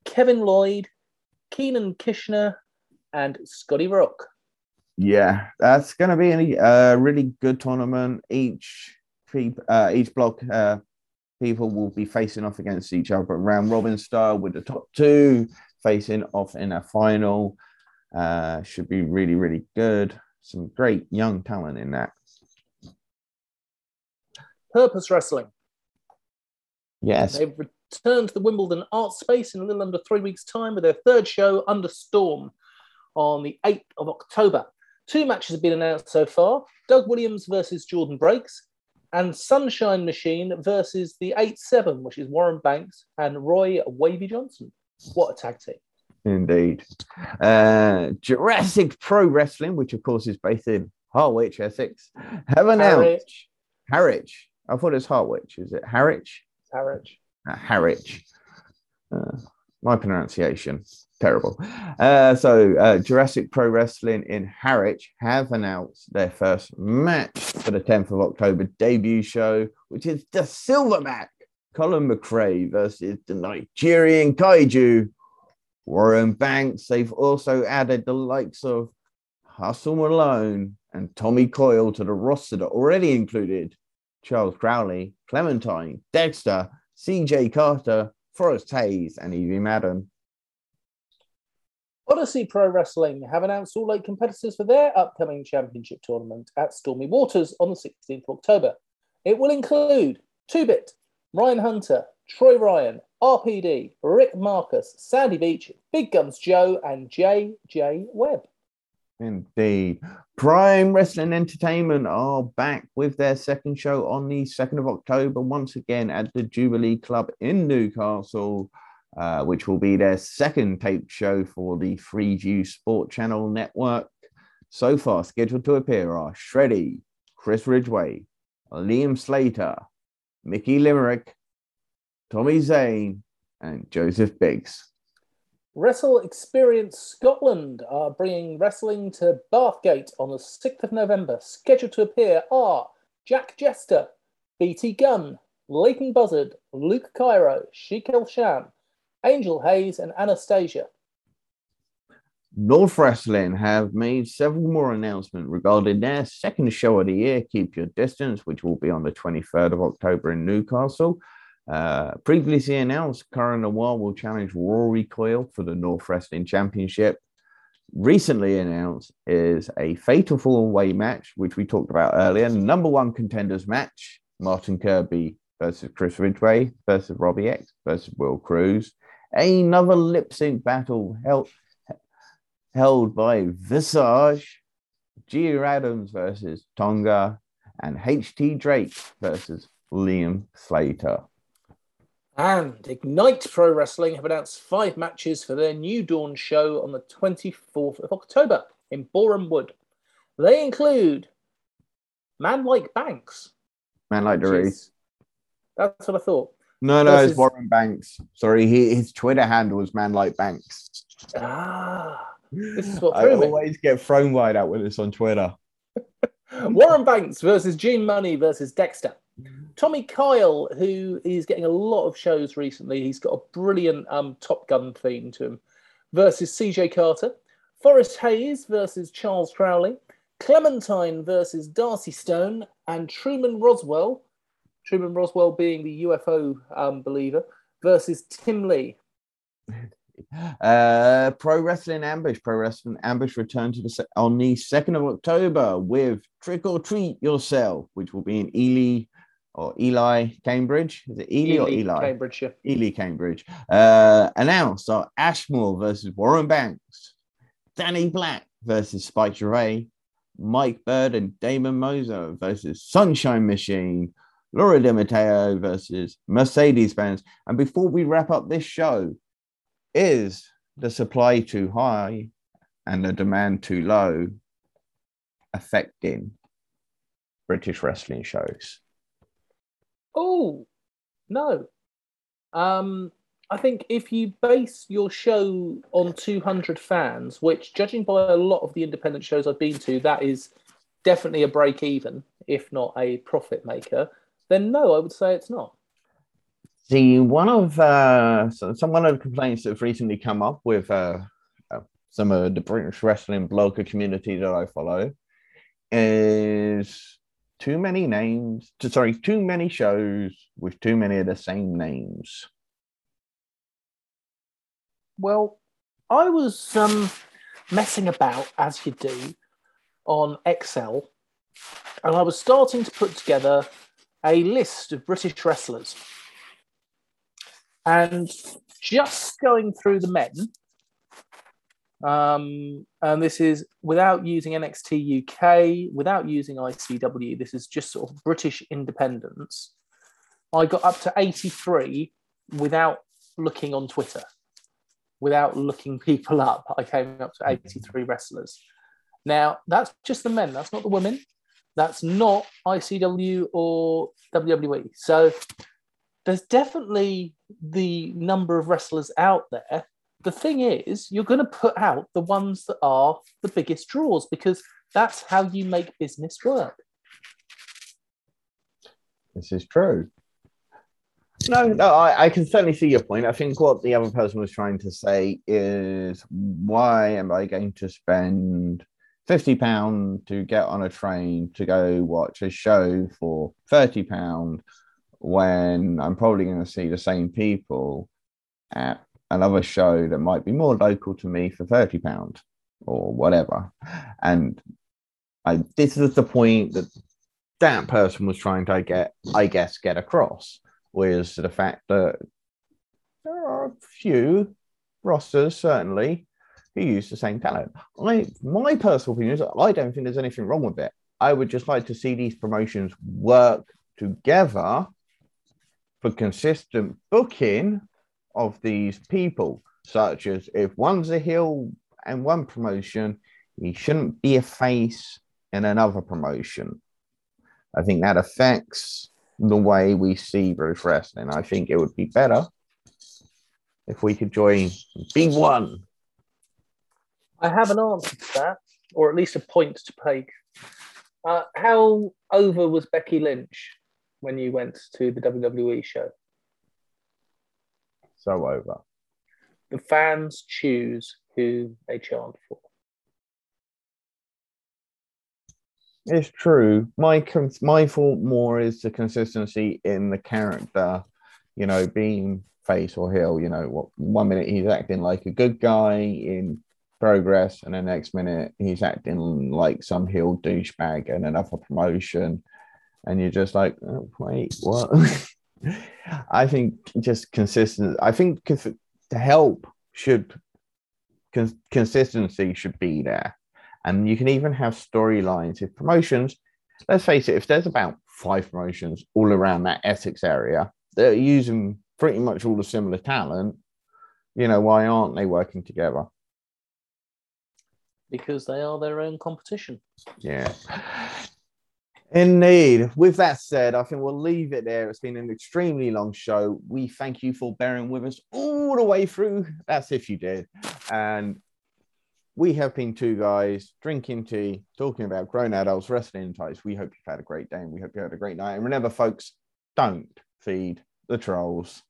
Kevin Lloyd, Keenan Kishner, and Scotty Rock. Yeah, that's going to be a uh, really good tournament. Each uh, each block uh, people will be facing off against each other round robin style with the top two facing off in a final. Uh, should be really, really good. Some great young talent in that. Purpose Wrestling. Yes. They've returned to the Wimbledon Art Space in a little under three weeks' time with their third show, Under Storm, on the 8th of October. Two matches have been announced so far Doug Williams versus Jordan Breaks, and Sunshine Machine versus the 8 7, which is Warren Banks and Roy Wavy Johnson. What a tag team. Indeed. Uh, Jurassic Pro Wrestling, which of course is based in Harwich, Essex, have announced Harwich. Harwich. I thought it was Harwich. Is it Harwich? Harwich. Harwich. Uh, my pronunciation terrible. Uh, so, uh, Jurassic Pro Wrestling in Harwich have announced their first match for the 10th of October debut show, which is the Silverback Colin McRae versus the Nigerian Kaiju Warren Banks. They've also added the likes of Hustle Malone and Tommy Coyle to the roster that already included Charles Crowley, Clementine, Dexter, CJ Carter, Forrest Hayes, and Evie Madden. Odyssey Pro Wrestling have announced all eight competitors for their upcoming championship tournament at Stormy Waters on the 16th of October. It will include 2 Bit, Ryan Hunter, Troy Ryan, RPD, Rick Marcus, Sandy Beach, Big Guns Joe, and JJ Webb. Indeed. Prime Wrestling Entertainment are back with their second show on the 2nd of October, once again at the Jubilee Club in Newcastle, uh, which will be their second tape show for the Freeview Sport Channel network. So far, scheduled to appear are Shreddy, Chris Ridgway, Liam Slater, Mickey Limerick, Tommy Zane, and Joseph Biggs. Wrestle Experience Scotland are bringing wrestling to Bathgate on the 6th of November. Scheduled to appear are Jack Jester, BT Gunn, Leighton Buzzard, Luke Cairo, Sheik El Sham, Angel Hayes, and Anastasia. North Wrestling have made several more announcements regarding their second show of the year, Keep Your Distance, which will be on the 23rd of October in Newcastle. Uh, previously announced, Cara Noir will challenge Rory Coyle for the North Wrestling Championship. Recently announced is a fatal four way match, which we talked about earlier. Number one contenders match Martin Kirby versus Chris Ridgway versus Robbie X versus Will Kroos. Another lip sync battle held, held by Visage, Gio Adams versus Tonga, and HT Drake versus Liam Slater. And Ignite Pro Wrestling have announced five matches for their New Dawn show on the 24th of October in Boreham Wood. They include Man Like Banks. Man Like Doris. That's what I thought. No, no, it's Warren Banks. Sorry, he, his Twitter handle is Man Like Banks. Ah, this is what I always get thrown wide out with this on Twitter. Warren Banks versus Gene Money versus Dexter. Tommy Kyle, who is getting a lot of shows recently, he's got a brilliant um, Top Gun theme to him, versus CJ Carter. Forrest Hayes versus Charles Crowley. Clementine versus Darcy Stone. And Truman Roswell, Truman Roswell being the UFO um, believer, versus Tim Lee. Uh, Pro Wrestling Ambush. Pro Wrestling Ambush return to the on the second of October with Trick or Treat Yourself, which will be in Ely or Eli Cambridge. Is it Ely, Ely or Eli? Cambridge. Ely Cambridge. Uh, announced are Ashmore versus Warren Banks, Danny Black versus Spike Ray, Mike Bird and Damon Moser versus Sunshine Machine, Laura DiMatteo versus Mercedes Benz. And before we wrap up this show, is the supply too high and the demand too low affecting British wrestling shows? Oh, no. Um, I think if you base your show on 200 fans, which judging by a lot of the independent shows I've been to, that is definitely a break even, if not a profit maker, then no, I would say it's not. See, one of uh, so, some one of the complaints that have recently come up with uh, uh, some of the British wrestling blogger community that I follow is too many names. Sorry, too many shows with too many of the same names. Well, I was um, messing about as you do on Excel, and I was starting to put together a list of British wrestlers and just going through the men, um, and this is without using NXT UK, without using ICW, this is just sort of British independence. I got up to 83 without looking on Twitter, without looking people up. I came up to 83 wrestlers. Now, that's just the men, that's not the women. That's not ICW or WWE. So there's definitely the number of wrestlers out there. The thing is, you're going to put out the ones that are the biggest draws because that's how you make business work. This is true. No, no, I, I can certainly see your point. I think what the other person was trying to say is why am I going to spend fifty pound to get on a train to go watch a show for thirty pound when I'm probably going to see the same people at another show that might be more local to me for thirty pound or whatever. And I this is the point that that person was trying to get, I guess, get across was the fact that there are a few rosters certainly who use the same talent. I my personal opinion is I don't think there's anything wrong with it. I would just like to see these promotions work together for consistent booking of these people, such as if one's a heel and one promotion, he shouldn't be a face in another promotion. I think that affects the way we see British wrestling. I think it would be better if we could join Be One. I have an answer to that, or at least a point to make. Uh, how over was Becky Lynch when you went to the WWE show? So over. The fans choose who they chant for. It's true. My my fault more is the consistency in the character you know, being face or heel. You know, what one minute he's acting like a good guy in progress, and the next minute he's acting like some heel douchebag and another promotion, and you're just like, oh, wait, what? I think just consistent. I think to help should cons- consistency should be there, and you can even have storylines if promotions. Let's face it, if there's about five promotions all around that Essex area, they're using pretty much all the similar talent. You know, why aren't they working together? Because they are their own competition. Yeah. Indeed. With that said, I think we'll leave it there. It's been an extremely long show. We thank you for bearing with us all the way through. That's if you did. And we have been two guys drinking tea, talking about grown adults, wrestling in tights. We hope you've had a great day and we hope you had a great night. And remember, folks, don't feed the trolls.